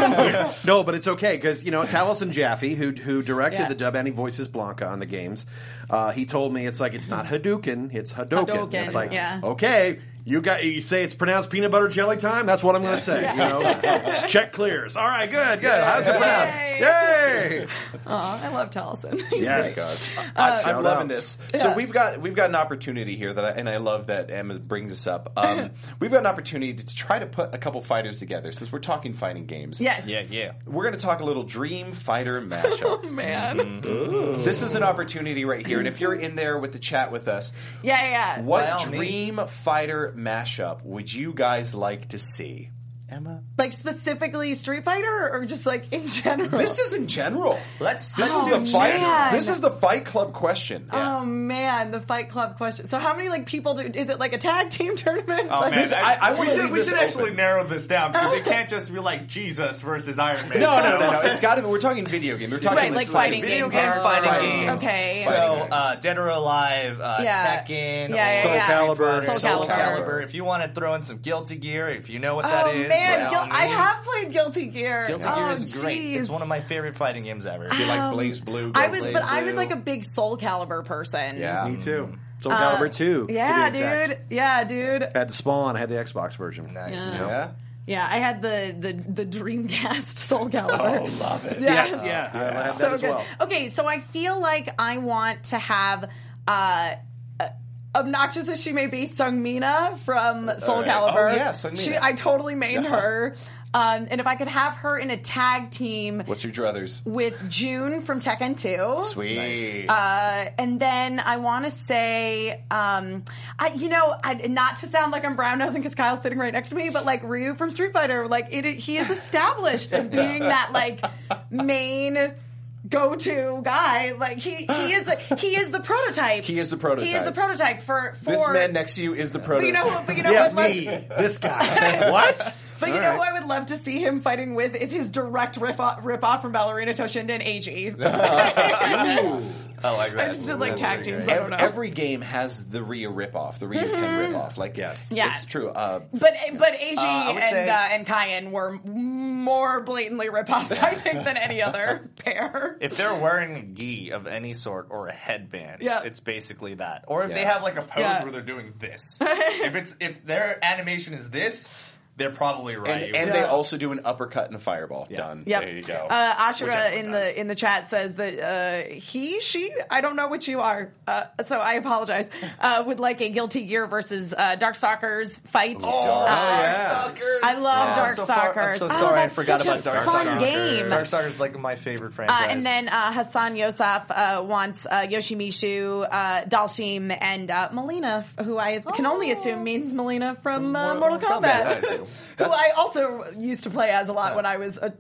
No, but it's okay because you know Taliesin Jaffe, who who directed Yeah. the dub and he voices Blanka on the games. Uh, he told me it's like it's not Hadouken, it's Hadoken. Hadouken, it's like yeah. okay, you got you say it's pronounced peanut butter jelly time. That's what I'm going to say. You know, check clears. All right, good, good. How's it pronounced? Yay! Aw, I love Taliesin. He's Yes. great. I, I'm Shout loving out. this. So Yeah. we've got we've got an opportunity here that, I, and I love that Emma brings us up. Um, we've got an opportunity to try to put a couple fighters together since we're talking fighting games. Yes. yeah, yeah. We're going to talk a little Dream Fighter mashup. Man. this is an opportunity right here, and if you're in there with the chat with us, Yeah, yeah. yeah. By what all Dream means. Fighter mashup would you guys like to see? Emma, Like specifically Street Fighter or just like in general? this is in general. Let's This Oh, is the fight. man. This is the Fight Club question. Oh man, the Fight Club question. So how many like people do? Is it like a tag team tournament? Oh Like- man, This- I- I we wanna should, leave we this should actually narrow this down because it can't just be like Jesus versus Iron Man. No, no, no, no. It's got to be. We're talking video game. We're talking Right, like fighting video games. game Oh, fighting games. Okay. So, uh, Dead or Alive, uh, Yeah. Tekken, Yeah, yeah, or yeah. Soul Calibur. Soul Soul Calibur. Calibur. If you want to throw in some Guilty Gear, if you know what that oh is, man, by Guil- all I have played Guilty Gear. Guilty oh, Gear is great. jeez. It's one of my favorite fighting games ever. You like BlazBlue? I was, Blaze but I was like a big Soul Calibur person. Yeah. Me too. Soul Calibur two. to Yeah, be exact. dude. Yeah, dude. I had the Spawn. I had the Xbox version. Nice. Yeah. Yeah. Yeah, I had the the the Dreamcast Soul Calibur. Oh, love it. Yeah. Yes, yeah, I had so that as good. well. Okay, so I feel like I want to have uh, uh obnoxious as she may be, Seong Mi-na from Soul right. Calibur. Oh, yeah, Seong Mi-na. She, I totally made Yeah. her. Um, and if I could have her in a tag team What's your druthers? with Jun from Tekken 2. Sweet. Uh, and then I want to say, um, I, you know, I, not to sound like I'm brown nosing because Kyle's sitting right next to me, but like Ryu from Street Fighter, like it, he is established as being that like main go-to guy. Like he, he is the he is the prototype. He is the prototype. He is the prototype for for this man next to you is the prototype. But you know, what- but you know Yeah, what? Me, this guy. what? But you know right. who I would love to see him fighting with is his direct rip off, rip off from Battle Arena Toshinden and Eiji. I like that. I just did like That's tag teams. I don't Every, know. every game has the Ryu ripoff, the Ryu Ken ripoff. Like, Yes. Yeah. it's true. Uh, But but Eiji I would and say- uh, and Kayin were more blatantly ripoffs, I think, than any other pair. If they're wearing a gi of any sort or a headband, Yeah. it's basically that. Or if they have like a pose Yeah. where they're doing this. if it's if their animation is this, they're probably right. and and they also do an uppercut and a fireball. Yeah. Done. Yep. There you go. Uh, Ashura Whichever in does. the in the chat says that uh, he she I don't know which you are, uh, so I apologize. Uh, would like a Guilty Gear versus uh, Darkstalkers fight. Oh, Uh, Darkstalkers! I love I'm so far- Darkstalkers. I'm so Oh, sorry, I forgot about Darkstalkers. fun game. Darkstalkers is like my favorite Uh, franchise. and then uh, Hassan Yosef uh, wants uh, Yoshimitsu, uh, Dhalsim, and uh, Mileena, who I can only assume means Mileena from uh, Mortal Mortal Kombat, Kombat. Assume. Who I also used to play as a lot when I was uh,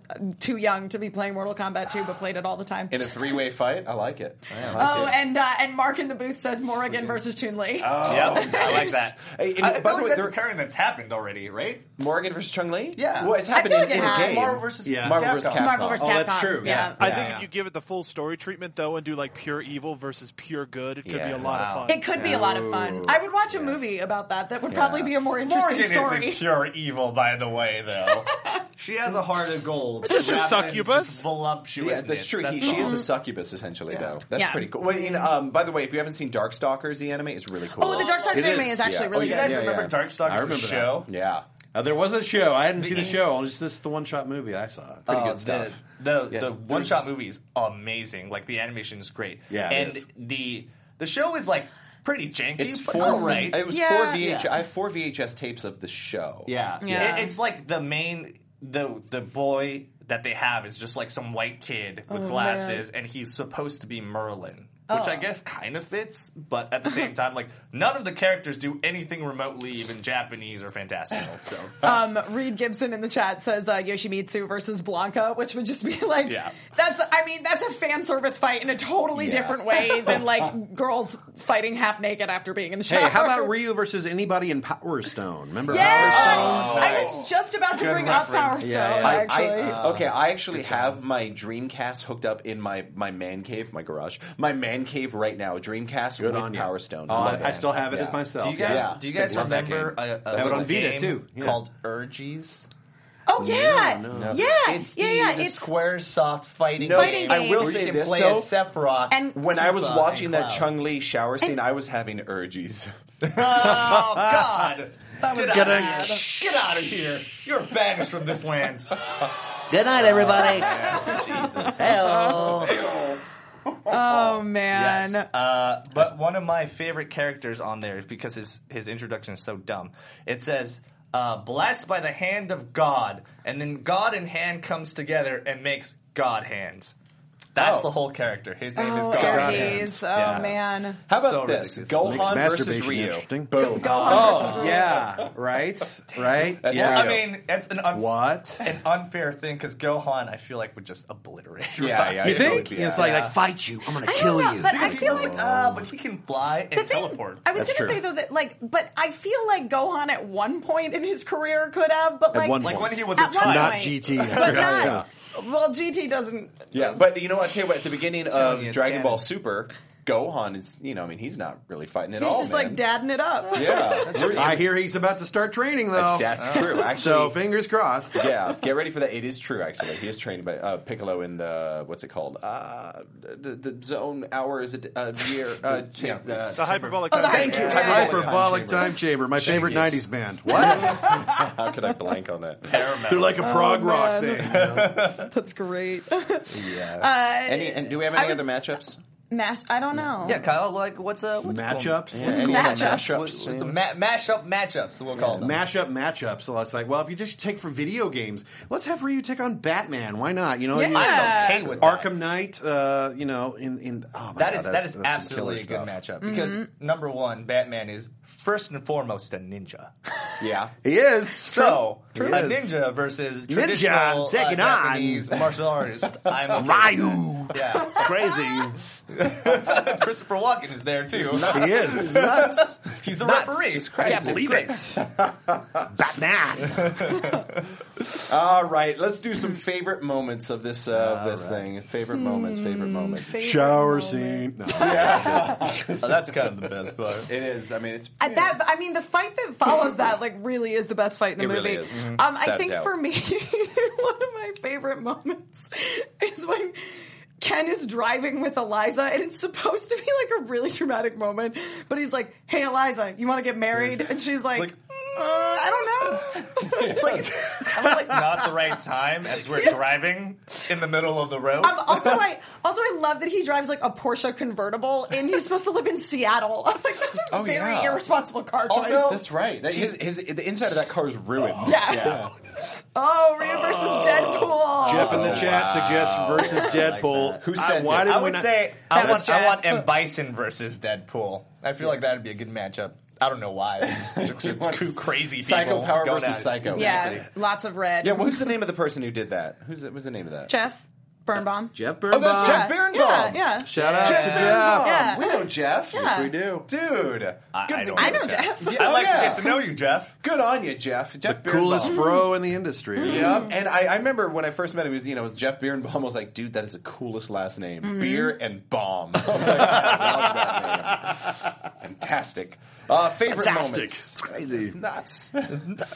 too young to be playing Mortal Kombat 2, but played it all the time. In a three way fight, I like it. I like Oh, it. and uh, and Mark in the booth says Morrigan versus Chun Li. Oh, Yep, I like that. Hey, and I, I by feel the like way, that's a pairing that's happened already, right? Morrigan versus Chun Li. Yeah. well, it's I happened feel in, like it in a game. Marvel versus Yeah. Marvel versus Capcom. Capcom. Marvel versus Oh, Capcom. that's true. Yeah. I think yeah. if you give it the full story treatment though, and do like pure evil versus pure good, it could Yeah, be a lot wow. of fun. It could be a lot of fun. I would watch a movie about that. That would probably be a more interesting Morrigan story. isn't pure evil, by the way, though. she has a heart of gold. just a wrapped in succubus. just voluptuousness. Yeah, that's true. He, she is a succubus, essentially, though. That's Yeah. pretty cool. Well, you know, um, by the way, if you haven't seen Darkstalkers, the anime, it's really cool. Oh, the Dark Side It anime is. is actually Yeah. really You guys Yeah, remember yeah. Darkstalkers, I remember the that. show? Yeah. Uh, there was a show. I hadn't seen the in- show. It's just the one shot movie I saw. Pretty Oh, good stuff. The the, Yeah, the one shot movie is amazing. Like the animation is great. Yeah, it and is. the the show is like pretty janky. It's but four. all right. It was Yeah. four VH. Yeah. I have four VHS tapes of the show. Yeah, Yeah. It- it's like the main the the boy that they have is just like some white kid with Oh, glasses, and he's supposed to be Merlin. Which I Oh. guess kind of fits, but at the same time, like none of the characters do anything remotely even Japanese or fantastical. So Um, Reed Gibson in the chat says uh, Yoshimitsu versus Blanka, which would just be like, Yeah. that's, I mean, that's a fan service fight in a totally Yeah. different way than like girls fighting half naked after being in the shower. Hey, how about Ryu versus anybody in Power Stone? Remember Yeah, Power Stone? I was just about to Good bring up Power. Stone. Yeah, yeah. I, Actually, I, okay, I actually have my Dreamcast hooked up in my, my man cave, my garage, my man cave right now. Dreamcast Good with on you. Power Stone. Oh, Love I, I still have it Yeah. as myself. do you guys Yeah. do you guys Love that remember game. a, a, I have it on a Vita, game too. Yeah. called Ehrgeiz? oh yeah, yeah, It's yeah, the, yeah. the it's square soft fighting No, Fighting I will where say you can this play though. as Sephiroth. And- when I was Tifa, watching and that Cloud. Chun Li shower scene, I was having urges. Oh God! that was Get good. out, get out of here! You're banished from this land. Good night, everybody. Jesus. Hello. Oh man. Yes. Uh, but one of my favorite characters on there, because his his introduction is so dumb. It says, uh, "Blessed by the hand of God," and then God and hand comes together and makes God hands. That's Oh. the whole character. His name is Oh, God Aries. Hands. Oh Yeah. man. How about So this? ridiculous. Makes Gohan versus masturbation Ryu. interesting. Boom. Oh, yeah. Right? Right? That's yeah. Well, I mean, it's an un- What? an unfair thing because Gohan, I feel like would just obliterate. Yeah, yeah. You think? would be, It's yeah. like, like, fight you. I'm going to I kill know, you. but I Because he's feel just like like, ah, but he can fly and thing- teleport. I was That's going to true. say though that like, but I feel like Gohan at one point in his career could have, but like, like when he was a one child. Not. GT. but not. Well, GT doesn't. Yeah, oh. but you know what? I tell you what. At the beginning of Dragon canon. Ball Super, Gohan is you know I mean he's not really fighting at He's all. He's just man. like dadding it up. Yeah, I hear he's about to start training, though. that's true. Actually, so fingers crossed. yeah, get ready for that. It is true. Actually, he is trained by uh, Piccolo in the what's it called? Uh, the, the zone hour is a d- a year. Uh, yeah, uh, the hyperbolic. Oh, the Thank chamber. you. Hyperbolic Time time chamber, my favorite '90s band. What? How could I blank on that? They're like a prog rock man. thing. That's great. Yeah. any, and do we have any was- other matchups? Mash. I don't know. Yeah, Kyle. Like, what's uh, what's Matchups. Yeah, any other matchups? What's, what's the ma- mashup matchups? We'll call them. Mashup matchups. So it's like, well, if you just take for video games, let's have Ryu take on Batman. Why not? You know, Yeah. you- I'm okay with that. Arkham Knight. Uh, you know, in in oh my That God, is that that is that's some absolutely a killer good stuff. matchup because number one, Batman is first and foremost a ninja. Yeah. He is So True. a ninja versus traditional take uh, it on. Japanese martial artist. I'm okay with Ryu. Yeah, It's crazy. Christopher Walken is there too. he is. Nuts. He's a Nuts. referee. I can't believe it. Batman. All right, let's do some favorite moments of this uh, of this thing. Favorite moments. Favorite moments. Favorite Shower moment. scene. No. Oh, that's kind of the best part. It is. I mean, it's. At that, I mean, the fight that follows that like really is the best fight in the It movie. really is. Mhm. Um, I think for me, one of my favorite moments is when Ken is driving with Eliza, and it's supposed to be like a really dramatic moment, but he's like, "Hey, Eliza, you want to get married?" And she's like, Like- uh, "I don't know." It's like it's kind of like not the right time as we're driving in the middle of the road. Um, also, I also I love that he drives like a Porsche convertible, and he's supposed to live in Seattle. I'm like, that's a Oh, very yeah. irresponsible car choice. Also- That's right. That, his, his, the inside of that car is ruined. yeah. Oh, Ryu versus Deadpool. Jeff in the chat suggests versus Deadpool. Who said? sent why it? I we would not- say I want I want M Bison versus Deadpool. I feel like that'd be a good matchup. I don't know why. It's just, He wants two crazy people Psycho power versus at it. psycho. Yeah, lots of red. Yeah, who's the name of the person who did that? Who's the, what's the name of that? Jeff Birnbaum. Jeff Oh, that's Jeff Yeah, Birnbaum. Yeah, yeah. Shout out Jeff to Birnbaum. Jeff. Yeah. We know Jeff. Yeah. We do. Dude. I, I Good- don't I know Jeff. Yeah, I'd like yeah. to get to know you, Jeff. Good on you, Jeff. Jeff The coolest Birnbaum. fro in the industry. Yep. And I, I remember when I first met him, it was, you know, it was Jeff Birnbaum. I was like, dude, that is the coolest last name. Mm-hmm. Beer and Bomb. I was like, I love that name. Fantastic. Uh, favorite Fantastic. moments. It's crazy. Nuts.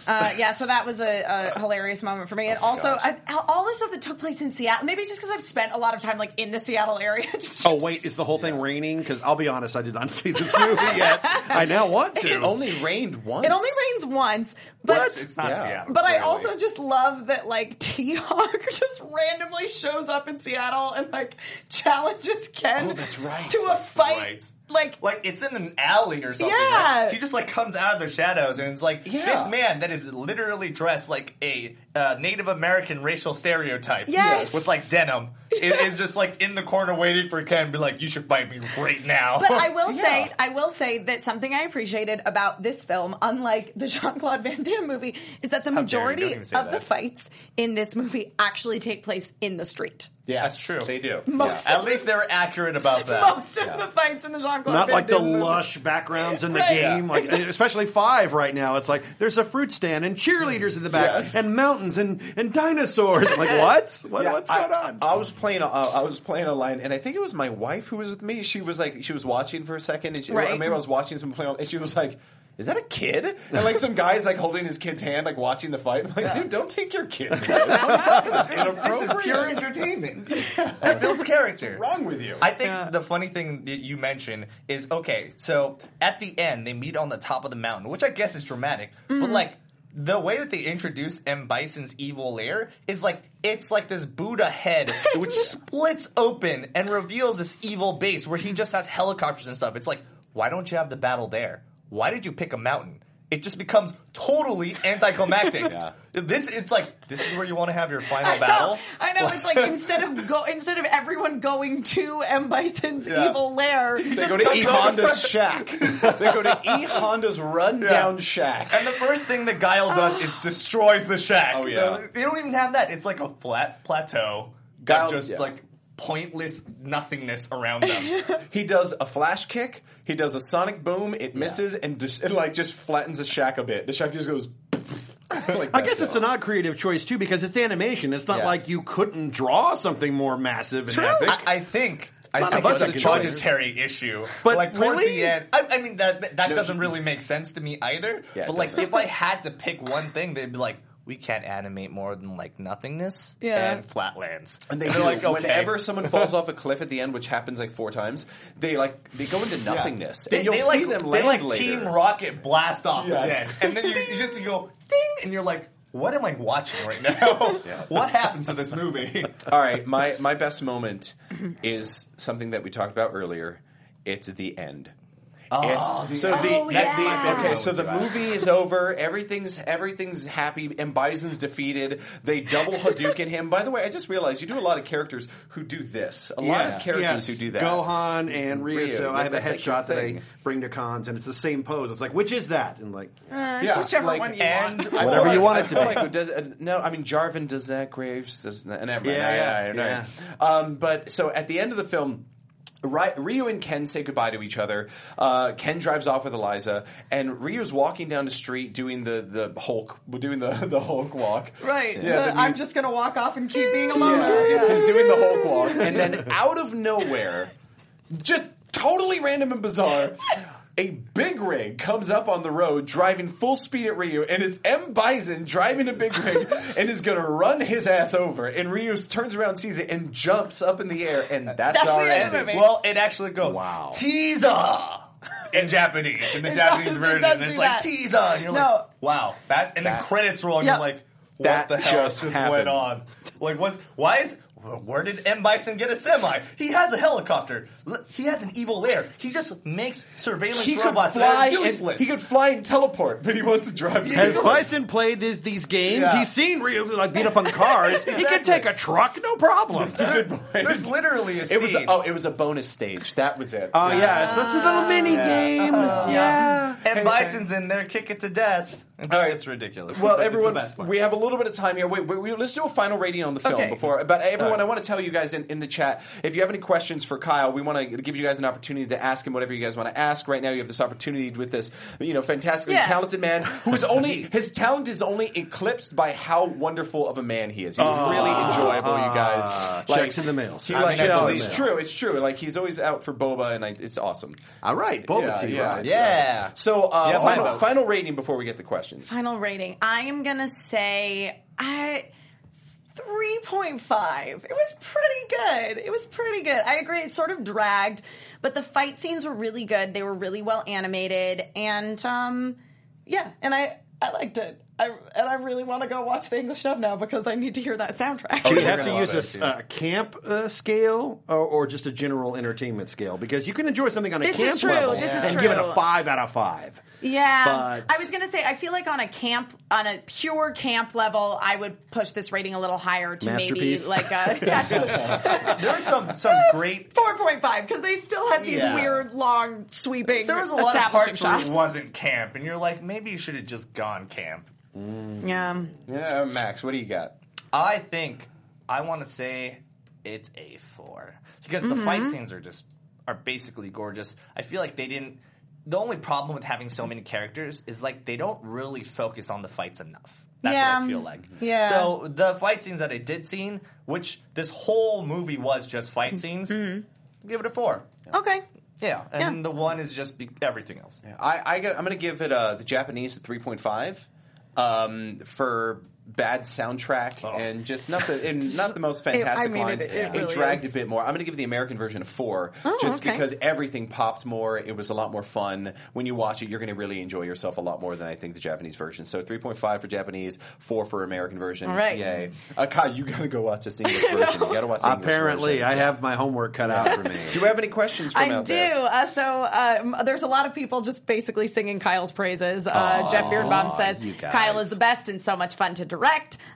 Uh, yeah, so that was a, a hilarious moment for me, and also I, all the stuff that took place in Seattle. Maybe it's just because I've spent a lot of time like in the Seattle area. Just Oh wait, is the whole thing raining? Because I'll be honest, I did not see this movie yet. I now want to. It only rained once. it only rains once, but It's not Yeah. Seattle. But I also just love that like T Hawk just randomly shows up in Seattle and like challenges Ken Oh, that's right. to a fight. right. Like, like it's in an alley or something. Yeah. right? He just like comes out of the shadows and it's like Yeah. this man that is literally dressed like a uh, Native American racial stereotype. Yes. With like denim. Is, is just like in the corner waiting for Ken to be like, you should fight me right now. but I will say, I will say that something I appreciated about this film, unlike the Jean Claude Van Damme movie, is that the dare majority of even say the fights in this movie actually take place in the street. Yeah, That's true. They do. Most At least they're accurate about that. Most of the fights in the Jean Claude Not Van like the movie. lush backgrounds in the Right. game, like especially five right now. It's like there's a fruit stand and cheerleaders in the back, Yes. and mountains and, and dinosaurs. I'm like, what? what Yeah, what's I, going on? I was playing. Uh, I was playing online, and I think it was my wife who was with me. She was like, she was watching for a second, and she, Right. or maybe I was watching someone play, and she was like. Is that a kid? And like some guy's like holding his kid's hand, like watching the fight. I'm like, dude, don't take your kid. to this. this, is, this is pure entertainment. It builds character. What's wrong with you? I think the funny thing that you mentioned is okay. So at the end, they meet on the top of the mountain, which I guess is dramatic. But like the way that they introduce M Bison's evil lair is like it's like this Buddha head which splits open and reveals this evil base where he just has helicopters and stuff. It's like why don't you have the battle there? Why did you pick a mountain? It just becomes totally anticlimactic. Yeah. This it's like this is where you want to have your final I know, battle. I know. It's like instead of go, instead of everyone going to M Bison's Yeah. evil lair, They go to E Honda's shack. They go to E Honda's rundown shack. And the first thing that Guile oh. does is destroys the shack. Oh, yeah. So they don't even have that. It's like a flat plateau. Guile- of just yeah. like pointless nothingness around them. He does a flash kick. He does a sonic boom. It misses and just it like just flattens the shack a bit. The shack just goes. like I that, guess it's so. an odd creative choice too because it's animation. It's not Yeah. like you couldn't draw something more massive and epic. I, I think. I not think like it's a a choice. budgetary issue, But like towards really? the end, I, I mean that that No, doesn't really make sense to me either. Yeah, it but like, doesn't. if I had to pick one thing, they'd be like, "We can't animate more than like nothingness Yeah. and flatlands." And they are like, okay. whenever someone falls off a cliff at the end, which happens like four times, they like they go into nothingness, They, and you'll they see like, them they land like later. Team Rocket blast off Yes. the and then you, you just you go ding, and you're like, "What am I watching right now? What happened to this movie?" All right, my my best moment is something that we talked about earlier. It's the end. It's, so the, Oh, that's yeah. the okay. So the movie is over. Everything's everything's happy. And Bison's defeated. They double Hadouken him. By the way, I just realized you do a lot of characters who do this. A lot of characters Yes. who do that. Gohan and Ryu. Ryu, So yeah, I have a that's like headshot that I bring to cons, and it's the same pose. It's like, which is that? And like, Uh, it's Yeah, whichever like- one you and want. Whatever like- you want it to be. Like does, uh, no, I mean Jarvan does that. Graves does that. Never mind. Yeah, I- yeah, I- I know. yeah. Um, but so at the end of the film. Ry- Ryu and Ken say goodbye to each other. Uh, Ken drives off with Eliza, and Ryu's walking down the street doing the the Hulk, doing the the Hulk walk. Right. Yeah, The, the I'm just going to walk off and keep being alone. Yeah. Yeah. He's doing the Hulk walk, and then out of nowhere, just totally random and bizarre. A big rig comes up on the road driving full speed at Ryu, and it's M. Bison driving a big rig and is going to run his ass over. And Ryu turns around, sees it, and jumps up in the air, and that's, That's our end ending. Well, it actually goes Wow. teaser in Japanese in the It Japanese does, it version. does and it's do like that. teaser, and you're No. like, wow, that, and That- then credits roll, and Yep. you're like, what That the hell just just happened. went on? Like, what's why is where did M Bison get a semi? He has a helicopter. He has an evil air. He just makes surveillance He could robots fly. that are And, useless. he could fly and teleport, but he wants to drive. Has Bison played these these games? Yeah. He's seen real like beat up on cars. He can take a truck, no problem. That's a good point. There's literally a It was scene. oh, it was a bonus stage. That was it. Oh yeah, that's a little mini game. yeah. and Bison's in there, kick it to death. It's, All right. it's ridiculous. Well, But it's the everyone, best part. we have a little bit of time here. Wait, wait, wait, let's do a final rating on the film Okay. before. But everyone, I want to tell you guys in, in the chat if you have any questions for Kyle, we want to give you guys an opportunity to ask him whatever you guys want to ask. Right now, you have this opportunity with this, you know, fantastically Yeah. talented man who is only his talent is only eclipsed by how wonderful of a man he is. He's really enjoyable, you guys. Ah, checks in the mail. He, like, mean, you know, actually, it's yeah. true. It's true. Like he's always out for boba, and I, it's awesome. All right, Boba Yeah, Tea yeah, rides. yeah. So, uh, Yeah, final, final. final rating before we get the questions. Final rating. I am gonna say I. 3.5. It was pretty good. It was pretty good. I agree. It sort of dragged, but the fight scenes were really good. They were really well animated, and um, yeah, and I I liked it. I and I really want to go watch the English dub now because I need to hear that soundtrack. Do you you're have to use a it, s- too. uh, camp uh, scale or, or just a general entertainment scale? Because you can enjoy something on a This camp is true. level This is and give it a five out of five. Yeah, But- I was gonna say I feel like on a camp, on a pure camp level, I would push this rating a little higher to maybe like a There's some some great. four point five because they still had these Yeah. weird, long, sweeping There was a lot of establishing parts where shots. it wasn't camp, and you're like, maybe you should have just gone camp. Yeah, Yeah, Max, what do you got? I think I want to say it's a four because the Mm-hmm. fight scenes are just are basically gorgeous. I feel like they didn't. The only problem with having so many characters is like they don't really focus on the fights enough. That's Yeah. what I feel like. Yeah. So the fight scenes that I did see, which this whole movie was just fight Mm-hmm. scenes, give it a four. okay. Yeah, and Yeah. the one is just be- everything else. I, I get, I'm going to give it uh, the Japanese a 3.5 um, for bad soundtrack and just not the and not the most fantastic I mean, lines. it- it really dragged is. a bit more. I'm going to give the American version a four, Oh, just okay. because everything popped more. It was a lot more fun. When you watch it, you're going to really enjoy yourself a lot more than I think the Japanese version. So 3.5 for Japanese, four for American version. All right. Yay! Uh, Kyle, you got to go watch this English version. You got to watch. The Apparently, version. I have my homework cut out for me. Do we have any questions from I out do. there? Uh, so um, there's a lot of people just basically singing Kyle's praises. Uh, Jeff Birnbaum says you. Kyle is the best and so much fun to direct.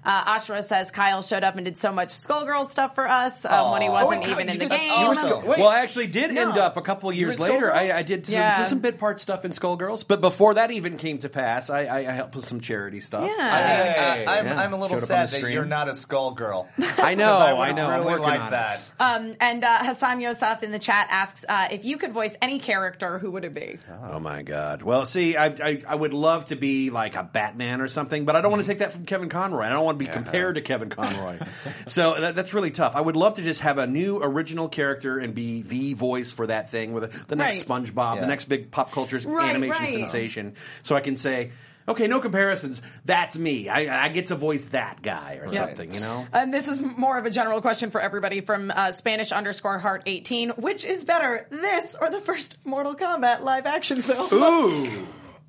Uh, Ashra says Kyle showed up and did so much Skullgirl stuff for us um, when he wasn't wait, even you in the game. Skullgirl. Wait. Well, I actually did No. end up a couple of years later. I, I did some, Yeah. some bit part stuff in Skullgirls, but before that even came to pass, I, I, I helped with some charity stuff. Yeah. I mean, Hey. I, I'm, Yeah. I'm a little Showed up on sad that you're not a Skullgirl. I know, I, I, know. I'm Really like that. Um, and uh, Hassan Yosef in the chat asks uh, if you could voice any character, who would it be? Oh my god! Well, see, I, I I would love to be like a Batman or something, but I don't want to take that from Kevin Conroy. I don't want to be compared to Kevin Conroy. so that, that's really tough. I would love to just have a new original character and be the voice for that thing with the next Right. SpongeBob, Yeah. the next big pop culture Right, animation right. sensation. So I can say. Okay, no comparisons. That's me. I, I get to voice that guy or something, you know? And this is more of a general question for everybody from uh, Spanish underscore heart 18. Which is better, this or the first Mortal Kombat live action film? Ooh.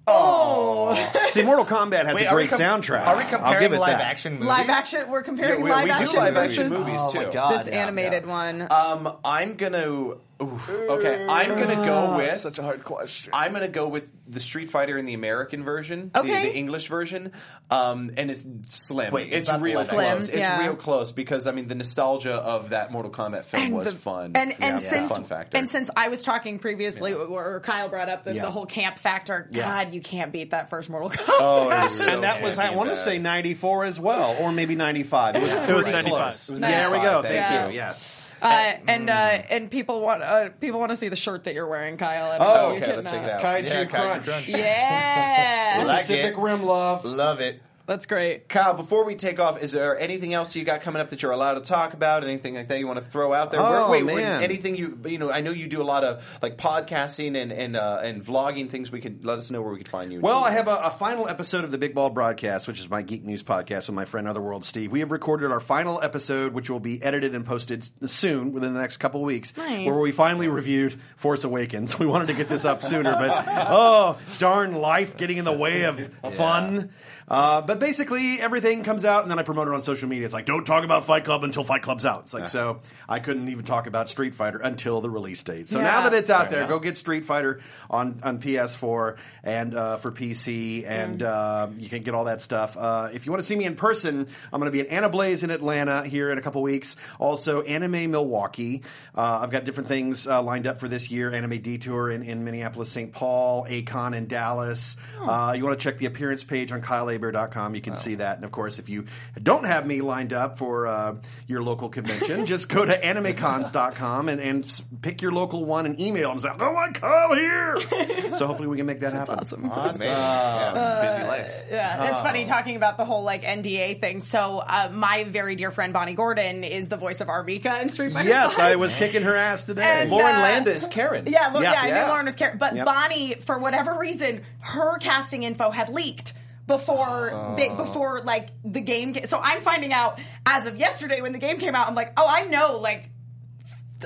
Oh. See, Mortal Kombat has Wait, a are we great com- soundtrack. Are we I'll comparing give it live that. action movies? Live action, we're comparing Yeah, we- live we do action live action versus movies, Oh too. my god! this yeah, animated yeah. one. Um, I'm gonna. Oof, okay, I'm gonna go with Such a hard question. I'm gonna go with the Street Fighter in the American version, the, Okay. the English version, um, and it's slim. Wait, it's it's not real live action. close. Slim, it's real close because I mean the nostalgia of that Mortal Kombat film was the- fun. And and Yeah, since fun factor. and since I was talking previously, where Kyle brought up the, Yeah. the whole camp factor, Yeah. God, you can't beat that first Mortal Kombat. oh, it was so and that was, I campy, want to that. say 94 as well, or maybe 95. It was, It was pretty 95. close. It was there we go. Thank thank you. you. Yes. Uh, and uh, and people want uh, people want to see the shirt that you're wearing, Kyle. and Oh, you okay, can, let's check uh, it out. Kaiju Yeah, Kaiju Crunch. Crunch. Yeah, like Pacific it. Rim love. Love it. That's great. Kyle, before we take off, is there anything else you got coming up that you're allowed to talk about? Anything like that you want to throw out there? Oh, wait, man. anything you you know? I know you do a lot of like podcasting and and uh, and vlogging things. We could let us know where we could find you. Well, I have a, a final episode of the Big Ball Broadcast, which is my geek news podcast with my friend Otherworld Steve. We have recorded our final episode, which will be edited and posted soon, within the next couple weeks, Nice. where we finally reviewed Force Awakens. We wanted to get this up sooner, but oh darn life getting in the way of fun. Uh, but basically, everything comes out, and then I promote it on social media. It's like, don't talk about Fight Club until Fight Club's out. It's like, so I couldn't even talk about Street Fighter until the release date. So now that it's out there, go get Street Fighter on, on PS4 and uh, for PC, and uh, you can get all that stuff. Uh, if you want to see me in person, I'm going to be at Anna Blaze in Atlanta here in a couple weeks. Also, Anime Milwaukee. Uh, I've got different things uh, lined up for this year. Anime Detour in, in Minneapolis, St. Paul, A-Kon in Dallas. Uh, you want to check the appearance page on KyleHebert.com. You can see that. And of course, if you don't have me lined up for uh, your local convention, just go to animecons.com and, and pick your local one and email them and say, I want Kyle here. so hopefully we can make that happen. awesome. Amazing. Yeah, busy life. Yeah, it's funny talking about the whole like NDA thing. So, uh, my very dear friend Bonnie Gordon is the voice of R. Mika in Street Fighter. Yes, I was kicking her ass today. And, Lauren uh, Landa, Karin. Yeah, Lo- Yeah. yeah, I knew Lauren was Karin, but Yep. Bonnie, for whatever reason, her casting info had leaked before they, oh. before like the game. Ca- so I'm finding out as of yesterday when the game came out. I'm like, oh, I know like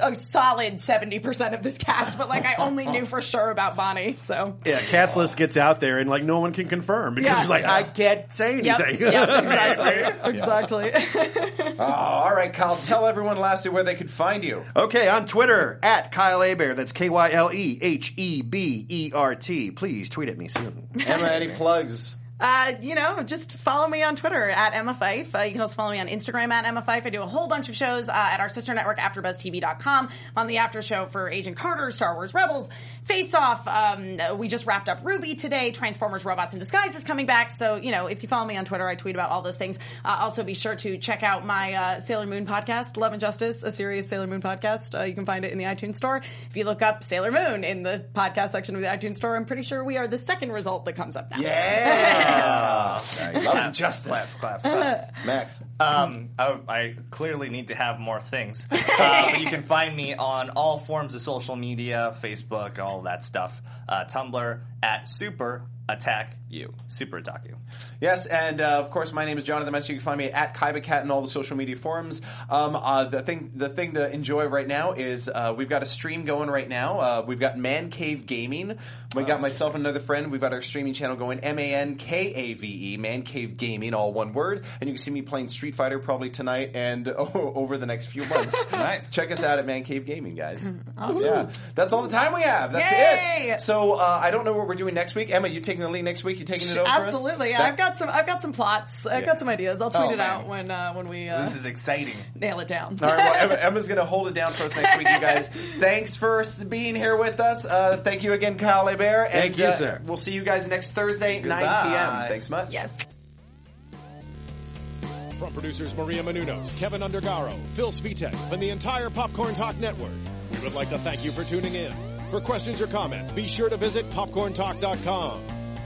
a solid seventy percent of this cast, but like I only knew for sure about Bonnie. So Yeah, cast list gets out there and like no one can confirm because Yeah. it's like I can't say anything. yep, exactly, exactly. Oh, all right, Kyle. Tell everyone lastly where they could find you. Okay, on Twitter at Kyle Hebert. That's K Y L E H E B E R T. Please tweet at me soon. Emma, any plugs? Uh, you know, just follow me on Twitter at Emma Fife. Uh, you can also follow me on Instagram at Emma Fife. I do a whole bunch of shows uh, at our sister network, AfterBuzzTV.com. On the after show for Agent Carter, Star Wars Rebels, Face Off. Um, we just wrapped up RWBY today. Transformers Robots in Disguise is coming back. So, you know, if you follow me on Twitter, I tweet about all those things. Uh, also, be sure to check out my uh, Sailor Moon podcast, Love and Justice, a serious Sailor Moon podcast. Uh, you can find it in the iTunes store. If you look up Sailor Moon in the podcast section of the iTunes store, I'm pretty sure we are the second result that comes up now. Yeah. Love and justice. Claps, claps, claps. Max. Um, I, I clearly need to have more things. Uh, but you can find me on all forms of social media, Facebook, all that stuff. Uh, Tumblr at Super Attack You. Super Attack You. Yes, and uh, of course, my name is Jonathan Messer. You can find me at KaibaCat in all the social media forums. Um, uh, the thing, the thing to enjoy right now is uh, we've got a stream going right now. Uh, we've got Man Cave Gaming. We got myself and another friend. We've got our streaming channel going. M A N K A V E. Man Cave Gaming, all one word. And you can see me playing Street Fighter probably tonight and over the next few months. Nice. Check us out at Man Cave Gaming, guys. awesome. Yeah, that's all the time we have. That's Yay! it. So uh, I don't know what we're doing next week. Emma, you taking the lead next week? you're taking it over? for us? Absolutely. Yeah, I've got some. I've got some plots. I've Yeah. got some ideas. I'll tweet Oh, it man. out when uh, when we uh, This is exciting. nail it down. All right, well, Emma, Emma's going to hold it down for us next week, you guys. Thanks for being here with us. Uh, thank you again, Kyle Hebert. And, Thank you, uh, sir. We'll see you guys next Thursday, 9 p.m. Thanks much. yes. From producers Maria Menounos, Keven Undergaro, Phil Svitek, and the entire Popcorn Talk Network, we would like to thank you for tuning in. For questions or comments, be sure to visit popcorntalk.com.